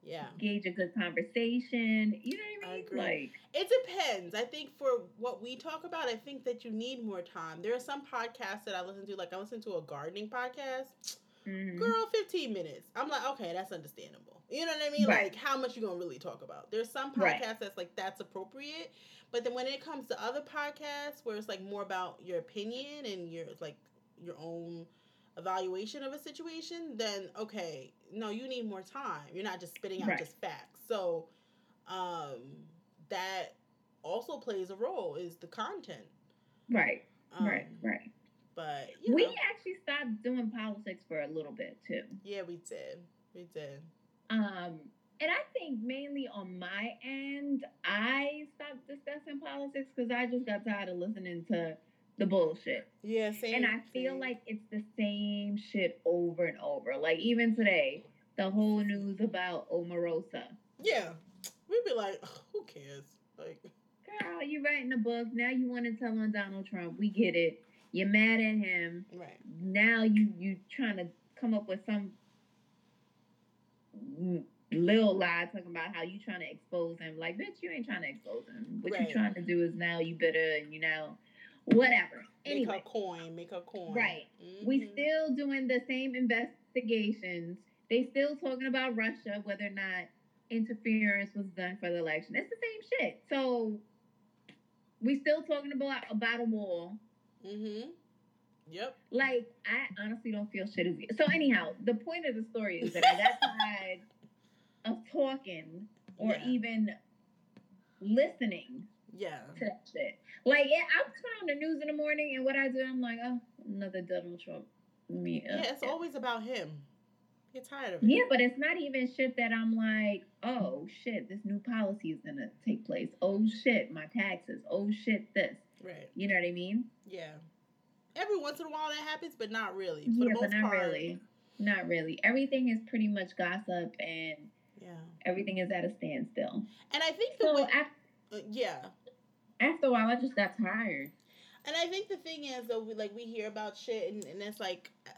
[SPEAKER 2] Yeah.
[SPEAKER 3] gauge a good conversation. You know what I
[SPEAKER 2] I
[SPEAKER 3] mean?
[SPEAKER 2] agree.
[SPEAKER 3] Like
[SPEAKER 2] It depends. I think for what we talk about, I think that you need more time. There are some podcasts that I listen to, like I listen to a gardening podcast.
[SPEAKER 3] mhm.
[SPEAKER 2] Girl, 15 minutes. I'm like, okay, that's understandable. You know what I mean?
[SPEAKER 3] Right.
[SPEAKER 2] Like, how much you gonna really talk about? There's some podcasts
[SPEAKER 3] Right.
[SPEAKER 2] that's like that's appropriate, but then when it comes to other podcasts where it's like more about your opinion and your like your own evaluation of a situation, then okay, no, you need more time. You're not just spitting out
[SPEAKER 3] Right.
[SPEAKER 2] just facts. So, um, that also plays a role is the content.
[SPEAKER 3] right,
[SPEAKER 2] Um,
[SPEAKER 3] right, right.
[SPEAKER 2] But you
[SPEAKER 3] We
[SPEAKER 2] know,
[SPEAKER 3] actually stopped doing politics for a little bit too.
[SPEAKER 2] yeah, we did, we did.
[SPEAKER 3] Um, and I think mainly on my end, I stopped discussing politics because I just got tired of listening to the bullshit.
[SPEAKER 2] Yeah, same.
[SPEAKER 3] and I feel
[SPEAKER 2] same.
[SPEAKER 3] like it's the same shit over and over. Like even today, the whole news about Omarosa.
[SPEAKER 2] Yeah. We'd be like, who cares? Like,
[SPEAKER 3] Girl, you writing a book. Now you want to tell on Donald Trump. We get it. You're mad at him.
[SPEAKER 2] right.
[SPEAKER 3] Now you you trying to come up with some little lie talking about how you trying to expose him. Like, bitch, you ain't trying to expose him. What
[SPEAKER 2] Right.
[SPEAKER 3] you trying to do is now you better and you know whatever. Anyway, Make
[SPEAKER 2] a coin, make a coin.
[SPEAKER 3] Right. we
[SPEAKER 2] Mhm.
[SPEAKER 3] still doing the same investigations. They still talking about Russia, whether or not interference was done for the election. It's the same shit. So we still talking about about a wall.
[SPEAKER 2] Mm-hmm. Yep.
[SPEAKER 3] Like I honestly don't feel shit is so anyhow, the point of the story is that I got tired of talking or
[SPEAKER 2] Yeah.
[SPEAKER 3] even listening
[SPEAKER 2] Yeah.
[SPEAKER 3] to that shit. Like yeah, I turn on the news in the morning and what I do, I'm like, oh, another Donald Trump. Me.
[SPEAKER 2] Yeah, it's always about him. Get tired of it.
[SPEAKER 3] Yeah, but it's not even shit that I'm like, oh shit, this new policy is gonna take place. Oh shit, my taxes. Oh shit, this.
[SPEAKER 2] Right.
[SPEAKER 3] You know what I mean?
[SPEAKER 2] Yeah. Every once in a while that happens, but not really. For
[SPEAKER 3] yeah, but not
[SPEAKER 2] part.
[SPEAKER 3] really. Not really. Everything is pretty much gossip, and
[SPEAKER 2] Yeah.
[SPEAKER 3] everything is at a standstill.
[SPEAKER 2] And I think the
[SPEAKER 3] So
[SPEAKER 2] way,
[SPEAKER 3] af-
[SPEAKER 2] uh, yeah.
[SPEAKER 3] after a while, I just got tired.
[SPEAKER 2] And I think the thing is, though, we, like we hear about shit, and, and it's like, uh,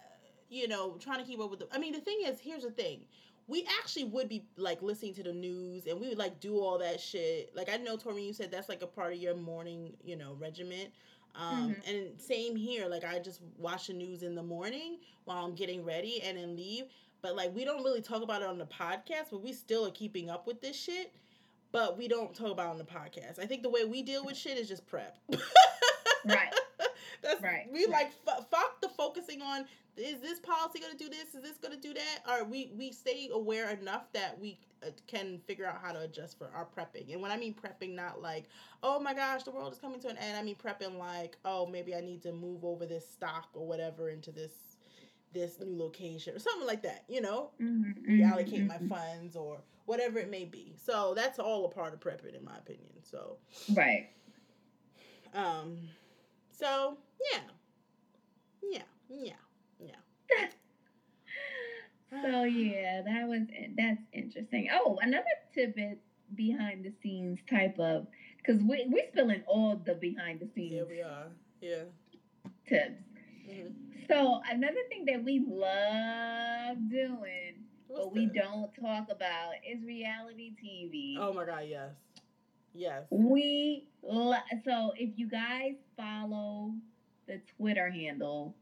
[SPEAKER 2] you know, trying to keep up with the. I mean, the thing is, here's the thing: we actually would be like listening to the news, and we would like do all that shit. Like I know, Tori, you said that's like a part of your morning, you know, regiment. Um,
[SPEAKER 3] Mhm.
[SPEAKER 2] And same here. Like I just watch the news in the morning while I'm getting ready, and then leave. But like we don't really talk about it on the podcast, but we still are keeping up with this shit. But we don't talk about it on the podcast. I think the way we deal with shit is just prep.
[SPEAKER 3] Right.
[SPEAKER 2] That's
[SPEAKER 3] Right,
[SPEAKER 2] We
[SPEAKER 3] right.
[SPEAKER 2] like f- fuck the focusing on is this policy going to do this? Is this going to do that? Or we we stay aware enough that we uh, can figure out how to adjust for our prepping. And when I mean prepping, not like oh my gosh the world is coming to an end. I mean prepping like oh maybe I need to move over this stock or whatever into this this new location or something like that. You know,
[SPEAKER 3] Mhm,
[SPEAKER 2] reallocate
[SPEAKER 3] mhm,
[SPEAKER 2] my
[SPEAKER 3] mhm.
[SPEAKER 2] funds or whatever it may be. So that's all a part of prepping, in my opinion. So
[SPEAKER 3] Right.
[SPEAKER 2] um, so yeah, yeah, yeah, yeah.
[SPEAKER 3] So yeah, that was that's interesting. Oh, another tidbit behind the scenes type of because we we spilling all the behind the scenes
[SPEAKER 2] Yeah, we are. Yeah.
[SPEAKER 3] tips.
[SPEAKER 2] Mhm.
[SPEAKER 3] So another thing that we love doing,
[SPEAKER 2] What's
[SPEAKER 3] but we
[SPEAKER 2] that?
[SPEAKER 3] don't talk about, is reality TV.
[SPEAKER 2] Oh my god, yes. Yes.
[SPEAKER 3] We lo- so if you guys follow the Twitter handle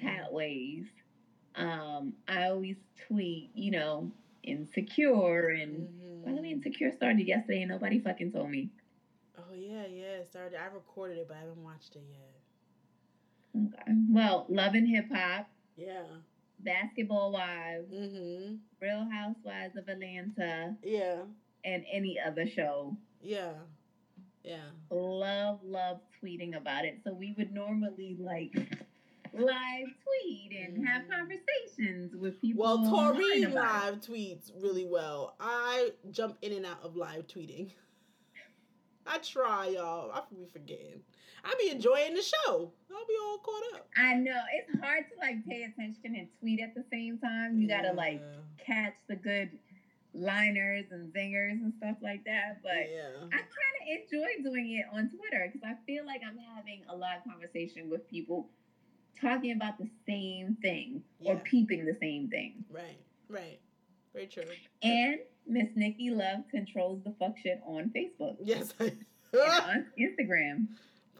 [SPEAKER 3] Tatways, um, I always tweet, you know, insecure and by the way, insecure started yesterday and nobody fucking told me.
[SPEAKER 2] Oh yeah, yeah. it Started. I recorded it, but I haven't watched it yet.
[SPEAKER 3] Okay. Well, Love and Hip Hop,
[SPEAKER 2] Yeah.
[SPEAKER 3] Basketball Wives,
[SPEAKER 2] Mhm.
[SPEAKER 3] Real Housewives of Atlanta,
[SPEAKER 2] Yeah.
[SPEAKER 3] and any other show.
[SPEAKER 2] Yeah. Yeah.
[SPEAKER 3] Love, love tweeting about it. So we would normally like live tweet and have
[SPEAKER 2] Mhm.
[SPEAKER 3] conversations with people.
[SPEAKER 2] Well, Tori
[SPEAKER 3] about it.
[SPEAKER 2] live tweets really well. I jump in and out of live tweeting. I try, y'all. I be forgetting. I be enjoying the show. I'll be all caught up.
[SPEAKER 3] I know it's hard to like pay attention and tweet at the same time. You gotta like catch the good liners and zingers and stuff like that. But
[SPEAKER 2] yeah.
[SPEAKER 3] I kind of enjoy doing it on Twitter because I feel like I'm having a live conversation with people talking about the same thing or peeping the same thing.
[SPEAKER 2] Right. Right. Very true.
[SPEAKER 3] And Miss Nikki Luv controls the fuck shit on Facebook
[SPEAKER 2] Yes.
[SPEAKER 3] and on Instagram,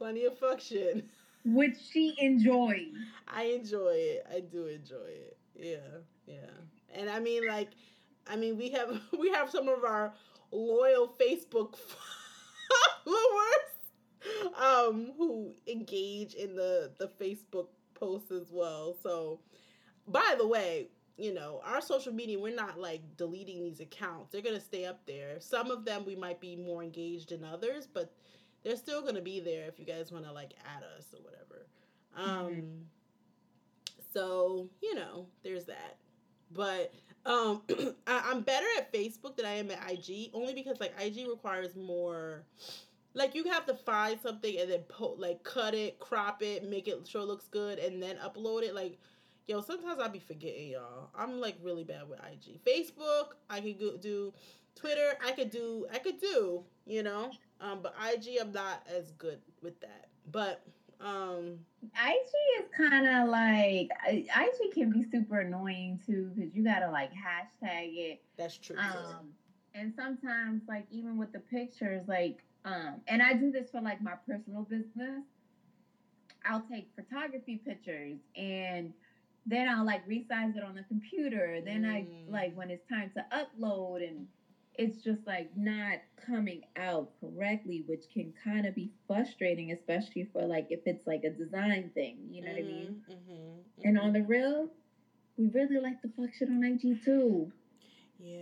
[SPEAKER 2] Plenty of fuck shit.
[SPEAKER 3] which she enjoys.
[SPEAKER 2] I enjoy it. I do enjoy it. Yeah, yeah. And I mean, like, I mean, we have we have some of our loyal Facebook followers um, who engage in the the Facebook posts as well. So, by the way, you know, our social media, we're not like deleting these accounts. They're gonna stay up there. Some of them we might be more engaged than others, but they're still gonna be there if you guys want to like add us or whatever. Um, so you know, there's that. But um, I, I'm better at Facebook than I am at IG, only because like IG requires more. Like you have to find something and then po- like cut it, crop it, make it sure it looks good, and then upload it. Like, yo, sometimes i'll be forgetting y'all. I'm like really bad with IG. Facebook, I could go do. Twitter, I could do. I could do. You know, um, but IG, I'm not as good with that. But um,
[SPEAKER 3] IG is kind of like IG can be super annoying too because you gotta like hashtag it.
[SPEAKER 2] that's true.
[SPEAKER 3] Um, and sometimes like even with the pictures, like um, and I do this for like my personal business. I'll take photography pictures and then I'll like resize it on the computer. Then I
[SPEAKER 2] Mm.
[SPEAKER 3] like when it's time to upload and it's just like not coming out correctly, which can kind of be frustrating, especially for like if it's like a design thing. You know what I mean?
[SPEAKER 2] Mhm, mhm,
[SPEAKER 3] And on the real, we really like the fuck shit on IG too.
[SPEAKER 2] Yeah,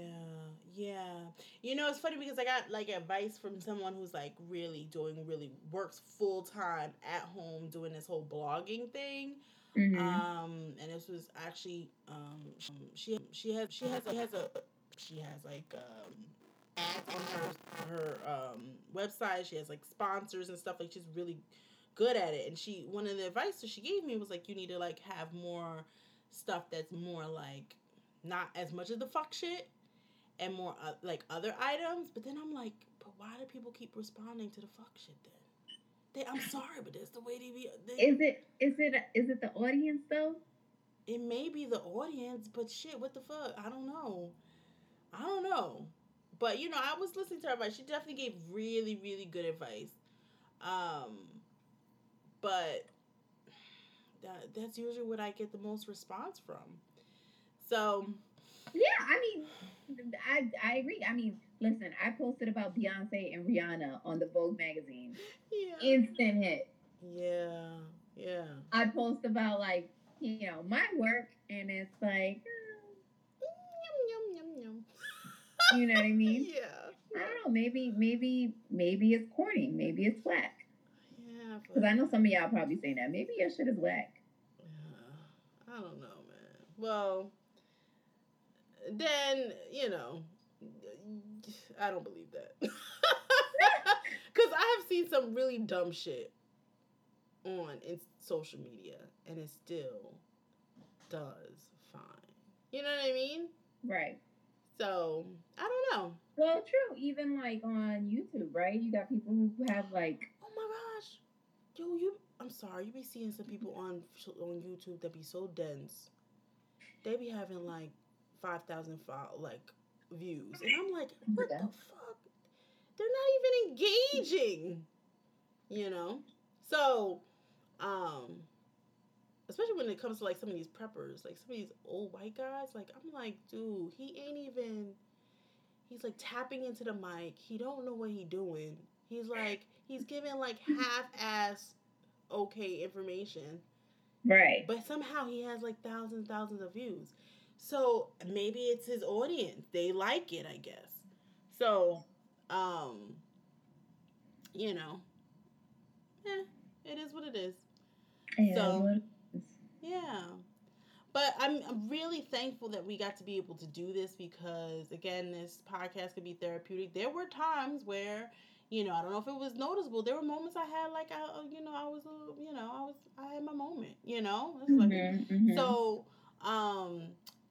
[SPEAKER 2] yeah. You know, it's funny because I got like advice from someone who's like really doing really works full time at home doing this whole blogging thing.
[SPEAKER 3] Mhm.
[SPEAKER 2] Um, and this was actually um she she has she has she has a she has like um ads on her her um website. She has like sponsors and stuff. Like she's really good at it. And she one of the advice that she gave me was like you need to like have more stuff that's more like not as much of the fuck shit and more uh, like other items. But then I'm like, but why do people keep responding to the fuck shit then? They, I'm sorry, but that's the way they be. They,
[SPEAKER 3] Is it is it is it the audience though?
[SPEAKER 2] it may be the audience, but shit, what the fuck? I don't know. I don't know. But you know, I was listening to her advice. She definitely gave really, really good advice. Um, but that that's usually what I get the most response from. So
[SPEAKER 3] Yeah, I mean, I I agree. I mean, listen, I posted about Beyonce and Rihanna on the Vogue magazine.
[SPEAKER 2] yeah,
[SPEAKER 3] Instant hit.
[SPEAKER 2] yeah, yeah.
[SPEAKER 3] I post about like you know my work, and it's like you know what I mean.
[SPEAKER 2] Yeah.
[SPEAKER 3] I don't know. Maybe maybe maybe it's corny. Maybe it's whack.
[SPEAKER 2] Yeah.
[SPEAKER 3] Because I know some of y'all probably saying that. Maybe your shit is whack.
[SPEAKER 2] Yeah, I don't know, man. Well, then you know, I don't believe that because I have seen some really dumb shit on in social media, and it still does fine. You know what I mean?
[SPEAKER 3] Right.
[SPEAKER 2] So I don't know.
[SPEAKER 3] Well, true. Even like on YouTube, right? You got people who have like
[SPEAKER 2] Oh my gosh, yo, you. I'm sorry, you be seeing some people on on YouTube that be so dense. They be having like five thousand like views, and I'm like, what
[SPEAKER 3] Yeah.
[SPEAKER 2] the fuck? They're not even engaging. You know, so, um, especially when it comes to like some of these preppers, like some of these old white guys, like I'm like, dude, he ain't even. He's like tapping into the mic. He don't know what he doing. He's like he's giving like half ass okay information,
[SPEAKER 3] Right.
[SPEAKER 2] but somehow he has like thousands thousands of views. So maybe it's his audience. They like it, I guess. So, um, you know, eh, it is what it is.
[SPEAKER 3] Yeah,
[SPEAKER 2] So- Yeah. But I'm, I'm really thankful that we got to be able to do this because, again, this podcast could be therapeutic. There were times where, you know, I don't know if it was noticeable. There were moments I had like, I, you know, I was, a, you know, I was, I had my moment, you know? Like,
[SPEAKER 3] Mhm, mhm.
[SPEAKER 2] so, um,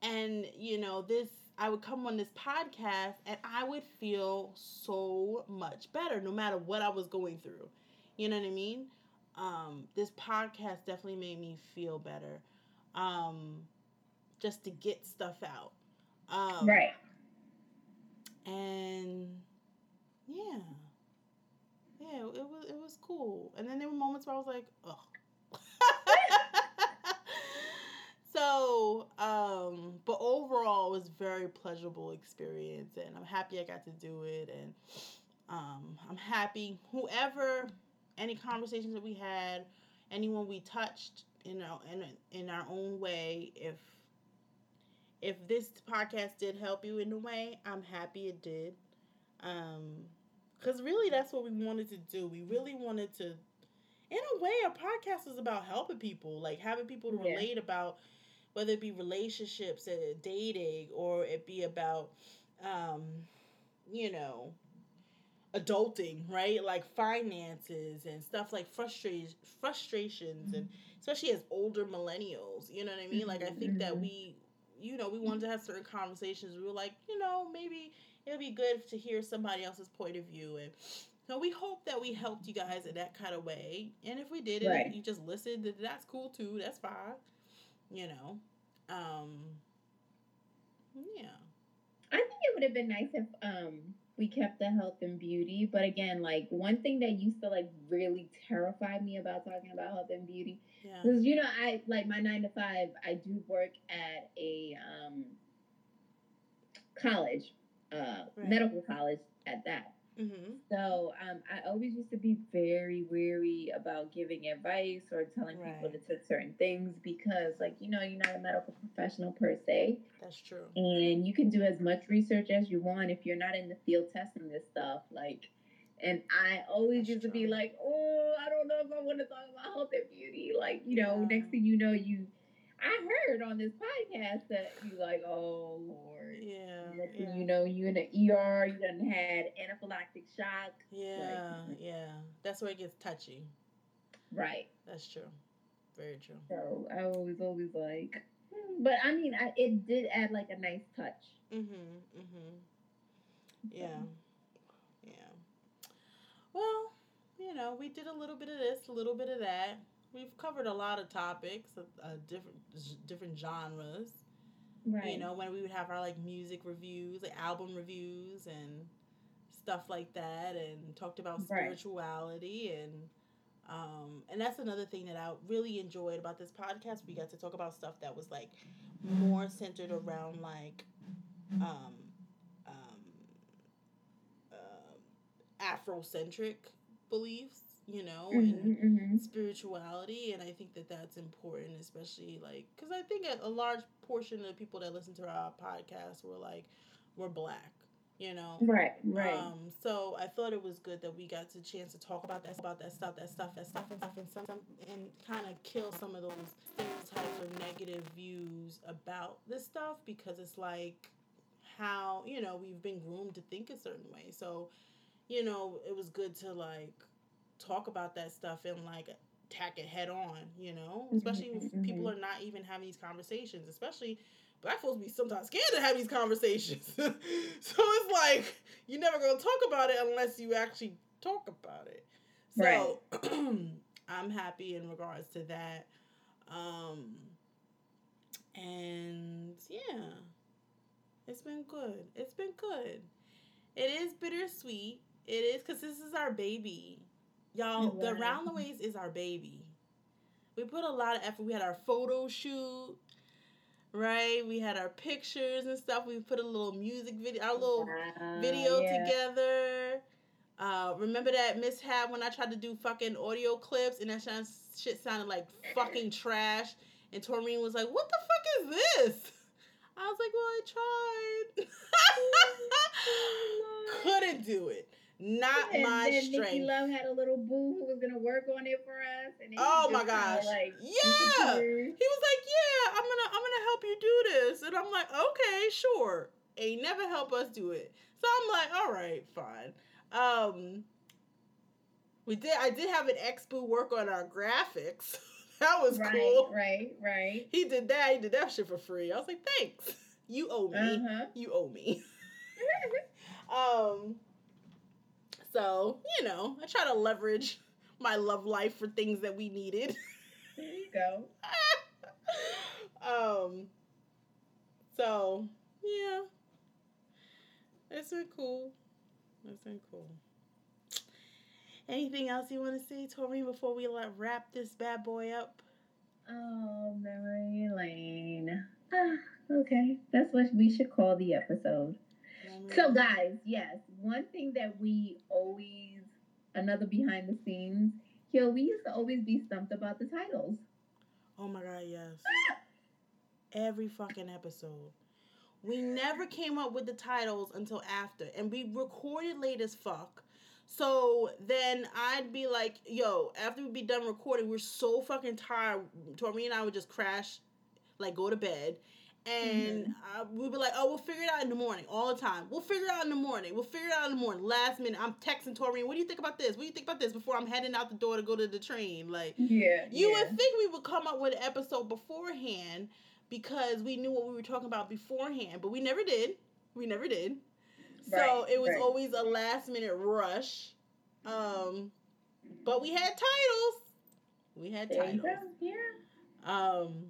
[SPEAKER 2] and you know, this I would come on this podcast and I would feel so much better no matter what I was going through. You know what I mean? Um, this podcast definitely made me feel better. Um, just to get stuff out. Um,
[SPEAKER 3] right.
[SPEAKER 2] and yeah yeah it was it was cool and then there were moments where i was like oh so um but overall it was a very pleasurable experience and i'm happy i got to do it and um i'm happy whoever any conversations that we had anyone we touched you know, in, in our own way if if this podcast did help you in a way, I'm happy it did. Um, cause really that's what we wanted to do. We really wanted to, in a way, our podcast is about helping people, like having people to
[SPEAKER 3] Yeah.
[SPEAKER 2] relate about, whether it be relationships, uh, dating, or it be about, um, you know, adulting, right? Like finances and stuff like frustration, frustrations, and especially as older millennials. You know what I mean? Like I think that
[SPEAKER 3] Mhm.
[SPEAKER 2] we, you know, we wanted to have certain conversations. We were like, you know, maybe it'll be good to hear somebody else's point of view, and so we hope that we helped you guys in that kind of way. And if we did, and
[SPEAKER 3] Right.
[SPEAKER 2] you just listened, then that's cool too. That's fine. You know, um, yeah.
[SPEAKER 3] I think it would have been nice if um we kept the health and beauty, but again, like one thing that used to like really terrify me about talking about health and beauty
[SPEAKER 2] Yeah.
[SPEAKER 3] Because you know, I like my nine to five. I do work at a um, college, uh,
[SPEAKER 2] Right.
[SPEAKER 3] medical college at that.
[SPEAKER 2] Mm-hmm.
[SPEAKER 3] So um, I always used to be very wary about giving advice or telling people to take certain things because, like, you know, you're not a medical professional per se,
[SPEAKER 2] That's true.
[SPEAKER 3] and you can do as much research as you want if you're not in the field testing this stuff. Like, and I always
[SPEAKER 2] That's
[SPEAKER 3] used to be like, oh, I don't know if I want to talk about health and beauty. Like, you know,
[SPEAKER 2] Yeah.
[SPEAKER 3] next thing you know, you, I heard on this podcast that you like, oh Lord.
[SPEAKER 2] Yeah. Yeah.
[SPEAKER 3] you know, you in the ER, you done had anaphylactic shock.
[SPEAKER 2] Yeah, yeah. That's where it gets touchy.
[SPEAKER 3] Right.
[SPEAKER 2] That's true. Very true.
[SPEAKER 3] So I was always like, hmm. but I mean, I, it did add like a nice touch.
[SPEAKER 2] Mm-hmm. Mm-hmm. Yeah. Yeah. Well, you know, we did a little bit of this, a little bit of that. We've covered a lot of topics, of uh, different different genres.
[SPEAKER 3] Right.
[SPEAKER 2] You know, when we would have our like music reviews, like album reviews, and stuff like that, and talked about
[SPEAKER 3] Right.
[SPEAKER 2] spirituality and. Um, and that's another thing that I really enjoyed about this podcast. We got to talk about stuff that was like more centered around like um, um, uh, Afrocentric beliefs, you know, and
[SPEAKER 3] Mhm, mhm.
[SPEAKER 2] spirituality. And I think that that's important, especially like because I think a, a large portion of the people that listen to our podcast were like, were black, you know.
[SPEAKER 3] Right. Right.
[SPEAKER 2] Um, so I thought it was good that we got the chance to talk about that, about that stuff, that stuff, that stuff, and stuff, and some, some and kind of kill some of those stereotypes or negative views about this stuff because it's like how you know we've been groomed to think a certain way. So, you know, it was good to like talk about that stuff and like tack it head on. You know, especially if
[SPEAKER 3] Mhm,
[SPEAKER 2] people are not even having these conversations, especially black folks be sometimes scared to have these conversations. so it's like you're never gonna talk about it unless you actually talk about it. So I'm happy in regards to that. Um, and yeah, it's been good. It's been good. It is bittersweet. It is because this is our baby. Y'all, the Round the Ways is our baby. We put a lot of effort. We had our photo shoot, right? We had our pictures and stuff. We put a little music video, our little
[SPEAKER 3] Wow,
[SPEAKER 2] video
[SPEAKER 3] Uh, yeah.
[SPEAKER 2] together. Uh, remember that mishap when I tried to do fucking audio clips and that shit- shit sounded like fucking trash? And Taureen was like, "What the fuck is this?" I was like, "Well, I tried. Couldn't do it. Not
[SPEAKER 3] and
[SPEAKER 2] my
[SPEAKER 3] then Nikki. Luv had a little boo who was gonna work on it for us. And
[SPEAKER 2] Oh my gosh.
[SPEAKER 3] Like,
[SPEAKER 2] Yeah. He was like, "Yeah, I'm gonna, I'm gonna help you do this," and I'm like, "Okay, sure." Ain't never help us do it, so I'm like, "All right, fine." Um, we did. I did have an expo work on our graphics. that was
[SPEAKER 3] right,
[SPEAKER 2] cool.
[SPEAKER 3] right, right.
[SPEAKER 2] He did that. He did that shit for free. I was like, "Thanks, you owe me.
[SPEAKER 3] Uh-huh.
[SPEAKER 2] You owe me." um, so you know, I try to leverage my love life for things that we needed.
[SPEAKER 3] there you go.
[SPEAKER 2] um so yeah it's been cool it's been cool anything else you want to say tori before we let wrap this bad boy up
[SPEAKER 3] Oh, memory lane. Ah, okay, that's what we should call the episode. So, guys, yes, one thing that we always, another behind the scenes, yo, we used to always be stumped about the titles.
[SPEAKER 2] oh my god yes every fucking episode we never came up with the titles until after and we recorded late as fuck so then I'd be like, yo, after we'd be done recording, we're so fucking tired. Tori and I would just crash, like go to bed. And uh, we'd be like, oh, we'll figure it out in the morning all the time. We'll figure it out in the morning. We'll figure it out in the morning. Last minute, I'm texting Tori, what do you think about this? What do you think about this before I'm heading out the door to go to the train? Like,
[SPEAKER 3] Yeah.
[SPEAKER 2] you
[SPEAKER 3] yeah.
[SPEAKER 2] would think we would come up with an episode beforehand because we knew what we were talking about beforehand, but we never did. We never did. So
[SPEAKER 3] Right,
[SPEAKER 2] it was
[SPEAKER 3] right.
[SPEAKER 2] always a last minute rush. Um, but we had titles. We had titles.
[SPEAKER 3] Yeah.
[SPEAKER 2] Um,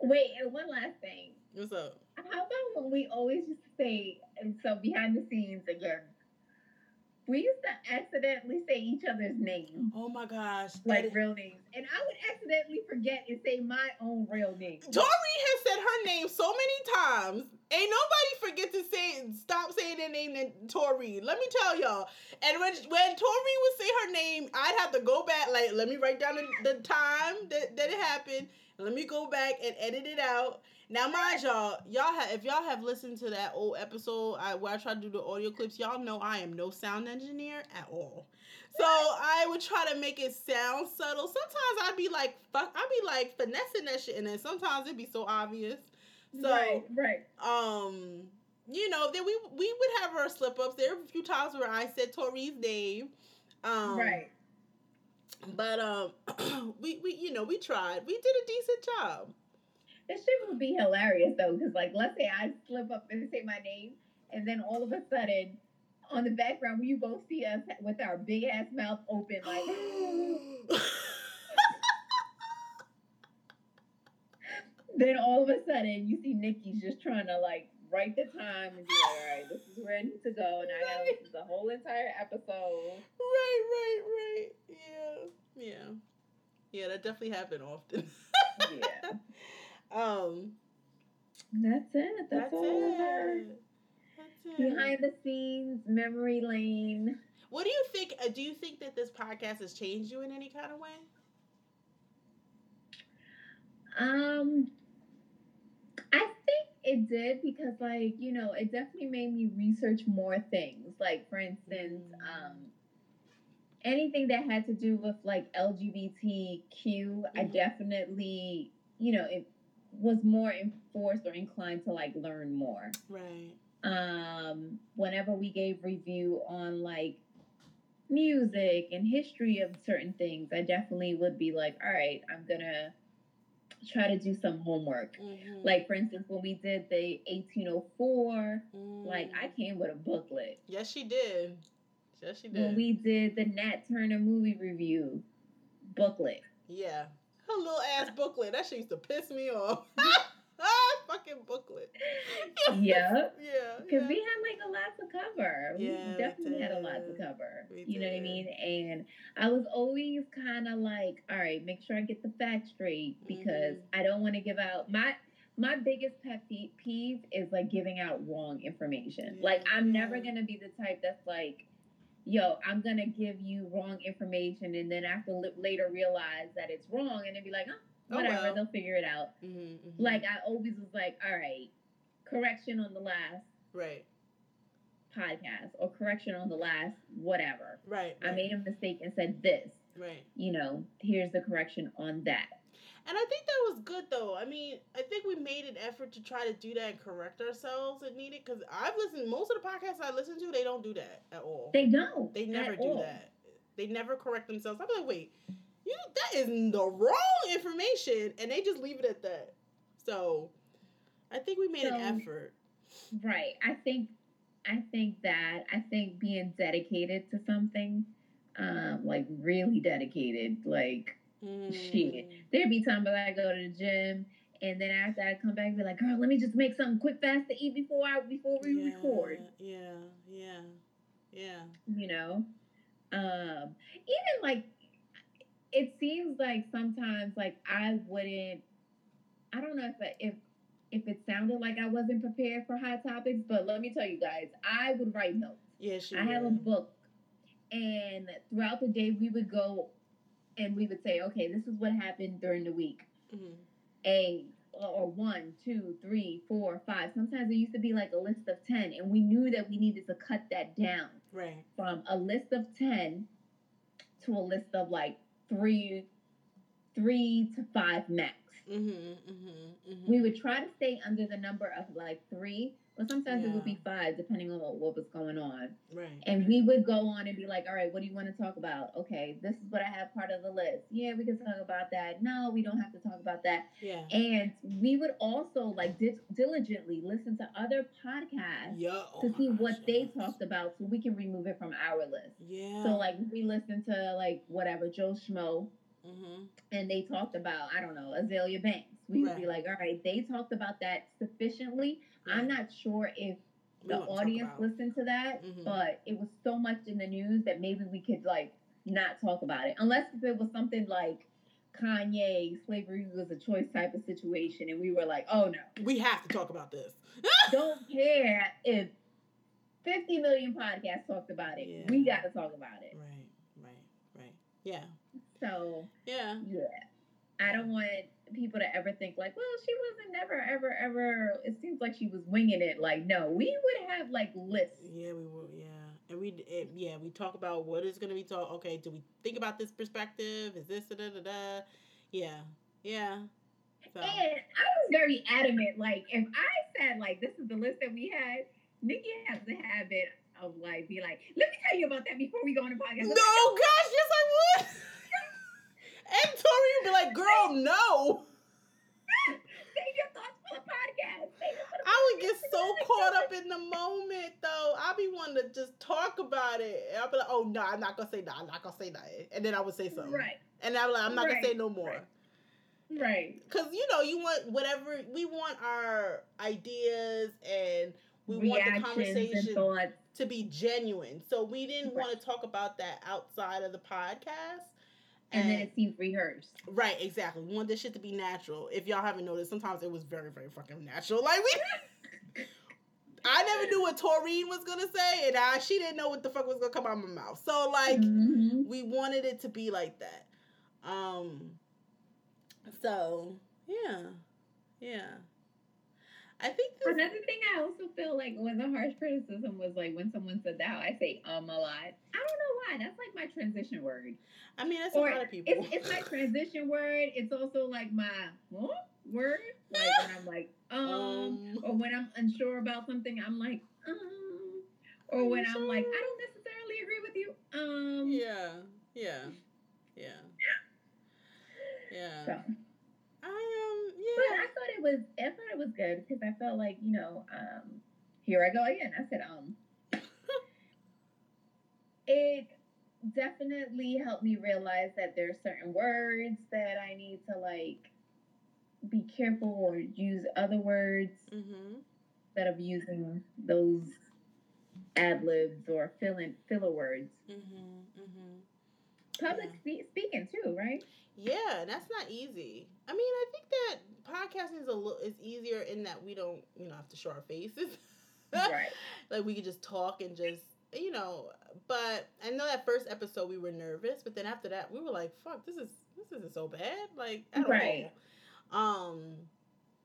[SPEAKER 3] Wait, and one last thing.
[SPEAKER 2] what's up?
[SPEAKER 3] How about when we always just say, and so behind the scenes again, we used to accidentally say each other's names,
[SPEAKER 2] Oh my gosh.
[SPEAKER 3] like real names, and I would accidentally forget and say my own real name.
[SPEAKER 2] Tori has said her name so many times. Ain't nobody forget to say stop saying their name than Tori. Let me tell y'all. And when when Tori would say her name, I'd have to go back. Like, let me write down the, the time that, that it happened. Let me go back and edit it out. Now, mind y'all, y'all have if y'all have listened to that old episode I, where I try to do the audio clips, y'all know I am no sound engineer at all. So I would try to make it sound subtle. Sometimes I'd be like, fuck, I'd be like finessing that shit, and then sometimes it'd be so obvious. So,
[SPEAKER 3] right, right.
[SPEAKER 2] um, you know, then we we would have our slip ups. There were a few times where I said Tori's name. Um,
[SPEAKER 3] right.
[SPEAKER 2] But um, we we you know we tried. We did a decent job.
[SPEAKER 3] This shit would be hilarious though, because like, let's say I slip up and say my name, and then all of a sudden, on the background, you both see us with our big ass mouth open, like. then all of a sudden, you see Nikki's just trying to like write the time and be like, all right, this is where I need to go, and I gotta listen to the whole entire episode.
[SPEAKER 2] right, right, right. Yeah, yeah, yeah. That definitely happened often.
[SPEAKER 3] Yeah,
[SPEAKER 2] um,
[SPEAKER 3] that's it. That's,
[SPEAKER 2] that's,
[SPEAKER 3] all
[SPEAKER 2] it. That's it.
[SPEAKER 3] behind the scenes memory lane.
[SPEAKER 2] What do you think? Uh, do you think that this podcast has changed you in any kind of way?
[SPEAKER 3] Um, it did because, like, you know, it definitely made me research more things. Like, for instance, um, anything that had to do with like LGBTQ, I
[SPEAKER 2] Mhm.
[SPEAKER 3] definitely, you know, it was more enforced or inclined to like learn more.
[SPEAKER 2] Right.
[SPEAKER 3] Um, whenever we gave review on like music and history of certain things, I definitely would be like, all right, I'm gonna try to do some homework.
[SPEAKER 2] Mhm.
[SPEAKER 3] Like for instance, when we did the 1804, like
[SPEAKER 2] Mm.
[SPEAKER 3] I came with a booklet.
[SPEAKER 2] Yes, she did. Yes, she did.
[SPEAKER 3] When we did the Nat Turner movie review, booklet.
[SPEAKER 2] Yeah. Her little ass booklet. That shit used to piss me off. Fucking booklet.
[SPEAKER 3] Yep.
[SPEAKER 2] Yeah.
[SPEAKER 3] Because
[SPEAKER 2] yeah.
[SPEAKER 3] we had like a lot to cover.
[SPEAKER 2] Yeah,
[SPEAKER 3] we
[SPEAKER 2] we
[SPEAKER 3] definitely had a lot to cover.
[SPEAKER 2] We
[SPEAKER 3] you know what I mean? And I was always kind of like, all right, make sure I get the facts straight because
[SPEAKER 2] Mhm.
[SPEAKER 3] I don't want to give out my my biggest pet peeve is like giving out wrong information. Like I'm never gonna be the type that's like, yo, I'm gonna give you wrong information and then after li- later realize that it's wrong and then be like, oh,
[SPEAKER 2] Oh,
[SPEAKER 3] whatever,
[SPEAKER 2] well.
[SPEAKER 3] they'll figure it out.
[SPEAKER 2] Mhm, mhm.
[SPEAKER 3] Like I always was like, all right, correction on the last
[SPEAKER 2] right.
[SPEAKER 3] podcast or correction on the last whatever.
[SPEAKER 2] Right.
[SPEAKER 3] I
[SPEAKER 2] right,
[SPEAKER 3] made a mistake and said this.
[SPEAKER 2] Right.
[SPEAKER 3] You know, here's the correction on that.
[SPEAKER 2] And I think that was good though. I mean, I think we made an effort to try to do that and correct ourselves if needed. Because I've listened most of the podcasts I listen to, they don't do that at all.
[SPEAKER 3] They don't.
[SPEAKER 2] They never do
[SPEAKER 3] all.
[SPEAKER 2] that. They never correct themselves. I'm like, wait, you that is the wrong information, and they just leave it at that. So, I think we made an effort.
[SPEAKER 3] Right. I think I think that I think being dedicated to something, um, like really dedicated, like Shit. there'd be times that I go to the gym and then after I come back and be like, girl, let me just make something quick fast to eat before I before we
[SPEAKER 2] yeah,
[SPEAKER 3] record.
[SPEAKER 2] Yeah, yeah, yeah.
[SPEAKER 3] you know um even like it seems like sometimes like i wouldn't i don't know if I, if if it sounded like i wasn't prepared for hot topics but let me tell you guys i would write notes
[SPEAKER 2] Yeah, she
[SPEAKER 3] i have a book and throughout the day we would go and we would say okay this is what happened during the week
[SPEAKER 2] Mhm.
[SPEAKER 3] a or one, two, three, four, five. Sometimes it used to be like a list of ten, and we knew that we needed to cut that down
[SPEAKER 2] Right.
[SPEAKER 3] from a list of 10 to a list of like three three to five max
[SPEAKER 2] Mm-hmm. Mm-hmm. mm-hmm.
[SPEAKER 3] we would try to stay under the number of like three but sometimes it would be five depending on what was going on
[SPEAKER 2] right.
[SPEAKER 3] and we would go on and be like all right what do you want to talk about okay this is what i have part of the list yeah we can talk about that no we don't have to talk about that
[SPEAKER 2] Yeah.
[SPEAKER 3] and we would also like di- diligently listen to other podcasts
[SPEAKER 2] Yeah. oh
[SPEAKER 3] to see
[SPEAKER 2] gosh,
[SPEAKER 3] what they
[SPEAKER 2] yes.
[SPEAKER 3] talked about so we can remove it from our list
[SPEAKER 2] Yeah.
[SPEAKER 3] so like we listen to like whatever Joe Schmo
[SPEAKER 2] Mm-hmm.
[SPEAKER 3] and they talked about I don't know Azealia Banks. We would be like, all right, they talked about that sufficiently. I'm not sure if
[SPEAKER 2] We
[SPEAKER 3] the audience listened to that,
[SPEAKER 2] Mhm.
[SPEAKER 3] but it was so much in the news that maybe we could like not talk about it unless if it was something like Kanye slavery was a choice type of situation and we were like, oh no,
[SPEAKER 2] We have to talk about this.
[SPEAKER 3] don't care if 50 million podcasts talked about it.
[SPEAKER 2] Yeah.
[SPEAKER 3] We got to talk about it.
[SPEAKER 2] Right. Right. Right. Yeah.
[SPEAKER 3] So
[SPEAKER 2] Yeah.
[SPEAKER 3] Yeah. I don't want people to ever think like, well, she wasn't never, ever, ever. It seems like she was winging it. Like, no, we would have like lists.
[SPEAKER 2] Yeah, we would. Yeah, and we it, yeah we talk about what is going to be taught. Okay, do we think about this perspective? Is this da da da da? Yeah, yeah. So
[SPEAKER 3] And I was very adamant. Like, if I said like this is the list that we had, Nikki has the habit of like be like, let me tell you about that before we go on the podcast.
[SPEAKER 2] no,
[SPEAKER 3] like,
[SPEAKER 2] gosh, yes I would. And Tori would be like, "Girl, no."
[SPEAKER 3] Save your thoughts for the podcast. For the
[SPEAKER 2] I would get so caught up in the moment, though. I'd be wanting to just talk about it. And I'd be like, "Oh no, I'm not gonna say that. I'm not gonna say that," and then I would say something,
[SPEAKER 3] Right.
[SPEAKER 2] and I'd be like, "I'm not gonna say no more."
[SPEAKER 3] right. Right.
[SPEAKER 2] Cause you know you want whatever we want our ideas and we want the conversation to be genuine. So we didn't
[SPEAKER 3] Right.
[SPEAKER 2] want to talk about that outside of the podcast.
[SPEAKER 3] And then it seems rehearsed.
[SPEAKER 2] right, exactly. We want this shit to be natural. If y'all haven't noticed, sometimes it was very, very fucking natural. Like we, I never knew what Taureen was gonna say, and I she didn't know what the fuck was gonna come out of my mouth. So like
[SPEAKER 3] Mhm.
[SPEAKER 2] we wanted it to be like that. Um so yeah. Yeah. I think this
[SPEAKER 3] Another thing I also feel like was a harsh criticism was like when someone said that I say um a lot. I don't know why. That's like my transition word.
[SPEAKER 2] I mean that's
[SPEAKER 3] Or
[SPEAKER 2] a lot of people.
[SPEAKER 3] It's it's my transition word. It's also like my huh? word. Like when I'm like um,
[SPEAKER 2] Um.
[SPEAKER 3] or when I'm unsure about something, I'm like um or when I'm like I don't necessarily agree with you. Um
[SPEAKER 2] yeah. Yeah. Yeah. Yeah.
[SPEAKER 3] so
[SPEAKER 2] I um
[SPEAKER 3] But
[SPEAKER 2] yeah.
[SPEAKER 3] I thought it was I thought it was good because I felt like, you know, um here I go again. I said, um it definitely helped me realize that there's certain words that I need to like be careful or use other words
[SPEAKER 2] Mm-hmm.
[SPEAKER 3] instead of using those ad libs or fill-in filler words.
[SPEAKER 2] Mm-hmm. Mm-hmm.
[SPEAKER 3] Public spe- speaking too, right?
[SPEAKER 2] Yeah, that's not easy. I mean, I think that podcasting is a little is easier in that we don't, you know, have to show our faces.
[SPEAKER 3] right.
[SPEAKER 2] like we could just talk and just you know but i know that first episode we were nervous but then after that we were like fuck this is this isn't so bad like at
[SPEAKER 3] Right.
[SPEAKER 2] all um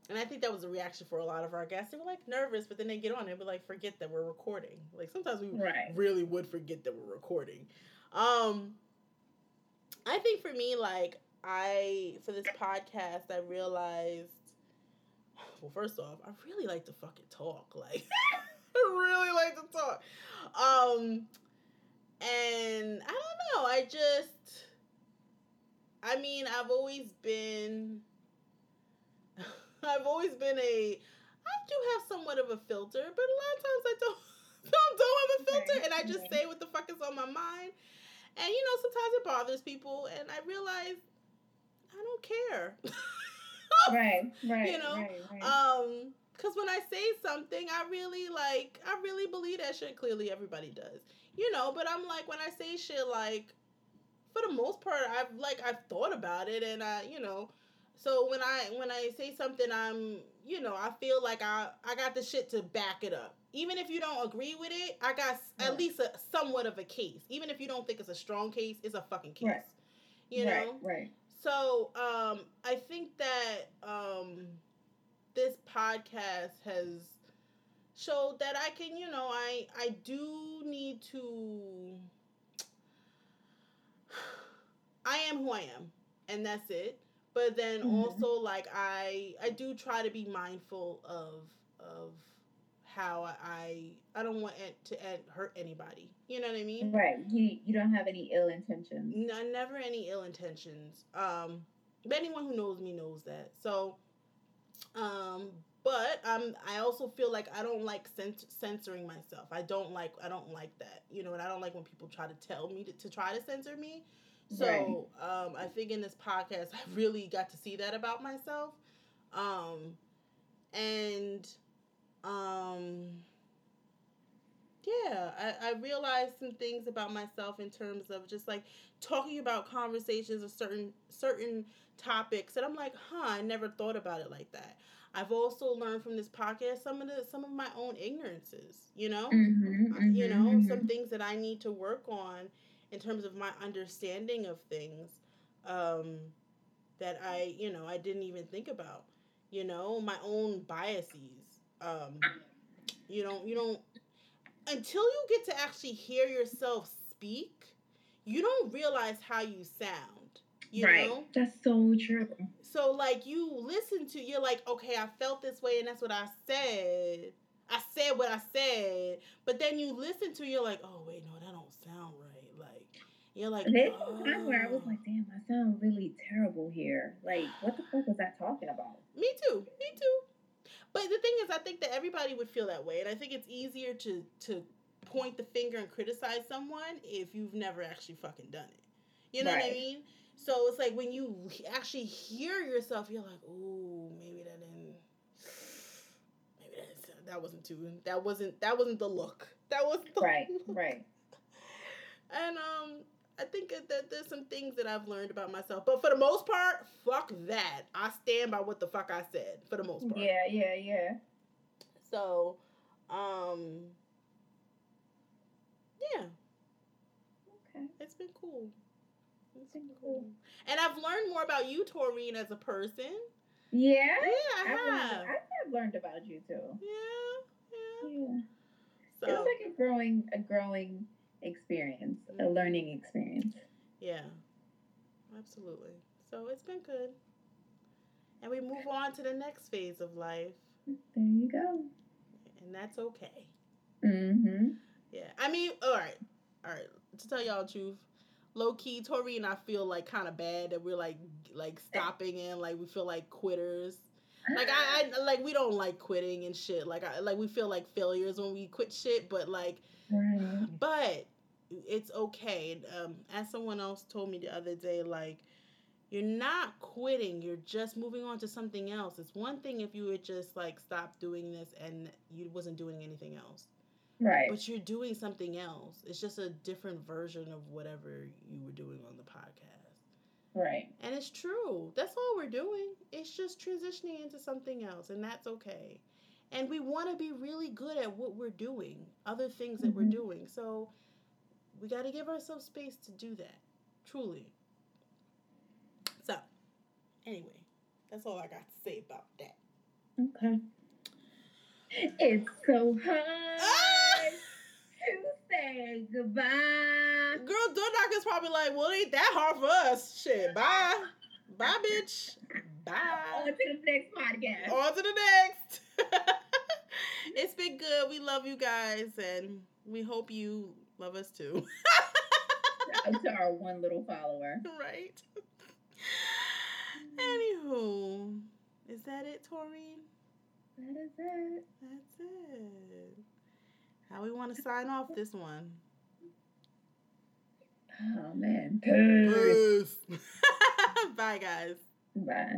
[SPEAKER 2] and i think that was a reaction for a lot of our guests they were like nervous but then they get on and be like forget that we're recording like sometimes we
[SPEAKER 3] Right.
[SPEAKER 2] really would forget that we're recording um i think for me like i for this podcast i realized well first off i really like to fucking talk like I really like to talk. Um, and I don't know. I just, I mean, I've always been, I've always been a, I do have somewhat of a filter, but a lot of times I don't, don't, don't have a filter, and I just say what the fuck is on my mind. And you know, sometimes it bothers people, and I realize I don't care.
[SPEAKER 3] Right. Right.
[SPEAKER 2] You know,
[SPEAKER 3] Right. Right.
[SPEAKER 2] Um, because when I say something, I really like, I really believe that shit. Clearly, everybody does, you know. But I'm like, when I say shit, like, for the most part, I've like, I've thought about it, and I, you know, so when I when I say something, I'm, you know, I feel like I I got the shit to back it up. Even if you don't agree with it, I got at least a somewhat of a case. Even if you don't think it's a strong case, it's a fucking case.
[SPEAKER 3] Right.
[SPEAKER 2] You know.
[SPEAKER 3] Right. right.
[SPEAKER 2] So, um, I think that um, this podcast has showed that I can, you know, I I do need to. I am who I am, and that's it. But then
[SPEAKER 3] Mhm.
[SPEAKER 2] also, like I I do try to be mindful of of how I I don't want it to hurt anybody. You know what I mean?
[SPEAKER 3] Right. You you don't have any ill intentions.
[SPEAKER 2] No, never any ill intentions. Um, but anyone who knows me knows that. So, um, but um, I also feel like I don't like cens- censoring myself. I don't like I don't like that. You know, and I don't like when people try to tell me to, to try to censor me. So, um, I think in this podcast, I really got to see that about myself. Um, and um yeah I, I realized some things about myself in terms of just like talking about conversations of certain certain topics and i'm like huh i never thought about it like that. I've also learned from this podcast some of the some of my own ignorances you know?
[SPEAKER 3] Mm-hmm,
[SPEAKER 2] you know some things that i need to work on in terms of my understanding of things um that i you know i didn't even think about you know? My own biases um you don't you don't until you get to actually hear yourself speak you don't realize how you sound you
[SPEAKER 3] right.
[SPEAKER 2] know
[SPEAKER 3] That's so true.
[SPEAKER 2] so like you listen to you're like, okay, I felt this way and that's what I said. I said what I said. But then you listen to you're like, oh wait, no, that don't sound right. Like you're like
[SPEAKER 3] There's some times where I was
[SPEAKER 2] "Oh."
[SPEAKER 3] like, damn, I sound really terrible here. Like, what the fuck was that talking about?
[SPEAKER 2] Me too. Me too. But the thing is I think that everybody would feel that way. And I think it's easier to to point the finger and criticize someone if you've never actually fucking done it. You know what I mean? So it's like when you actually hear yourself, you're like, "Ooh, maybe that didn't, maybe that that wasn't too, that wasn't that wasn't the look. That wasn't the
[SPEAKER 3] Right,
[SPEAKER 2] look."
[SPEAKER 3] right.
[SPEAKER 2] And um, I think that there's some things that I've learned about myself, but for the most part, fuck that. I stand by what the fuck I said for the most part.
[SPEAKER 3] Yeah, yeah, yeah.
[SPEAKER 2] So, um, yeah,
[SPEAKER 3] Okay.
[SPEAKER 2] it's been cool. It's
[SPEAKER 3] Been cool.
[SPEAKER 2] And I've learned more about you, Taureen, as a person.
[SPEAKER 3] Yeah.
[SPEAKER 2] Yeah, I
[SPEAKER 3] I've learned, I've learned about you too.
[SPEAKER 2] Yeah, yeah.
[SPEAKER 3] Yeah.
[SPEAKER 2] So,
[SPEAKER 3] It was like a growing, a growing experience, a
[SPEAKER 2] Mhm.
[SPEAKER 3] learning experience.
[SPEAKER 2] yeah, absolutely. So it's been good. And we move on to the next phase of life,
[SPEAKER 3] There you go.
[SPEAKER 2] and that's okay.
[SPEAKER 3] Mm-hmm.
[SPEAKER 2] Yeah, I mean, all right, all right. To tell y'all the truth, low key, Tori and I feel like kind of bad that we're like like stopping and like we feel like quitters. Like I, I like we don't like quitting and shit. Like I like we feel like failures when we quit shit, but like
[SPEAKER 3] right.
[SPEAKER 2] but it's okay. Um, as someone else told me the other day, like you're not quitting you're just moving on to something else it's one thing if you would just like stop doing this and you wasn't doing anything else
[SPEAKER 3] Right.
[SPEAKER 2] but you're doing something else it's just a different version of whatever you were doing on the podcast
[SPEAKER 3] Right.
[SPEAKER 2] and it's true that's all we're doing it's just transitioning into something else and that's okay and we want to be really good at what we're doing other things that we're
[SPEAKER 3] Mhm.
[SPEAKER 2] doing so we got to give ourselves space to do that truly so anyway that's all i got to say about that
[SPEAKER 3] Okay. It's so hard
[SPEAKER 2] Ah!
[SPEAKER 3] to say goodbye.
[SPEAKER 2] girl door knocker's probably like well it ain't that hard for us shit bye bye bitch Bye.
[SPEAKER 3] On to the next podcast.
[SPEAKER 2] on to the next it's been good we love you guys and we hope you love us too
[SPEAKER 3] to our one little follower.
[SPEAKER 2] right anywho is that it taureen
[SPEAKER 3] That is it.
[SPEAKER 2] that's it how we want to sign off this one
[SPEAKER 3] Oh man. Peace.
[SPEAKER 2] bye guys
[SPEAKER 3] Bye.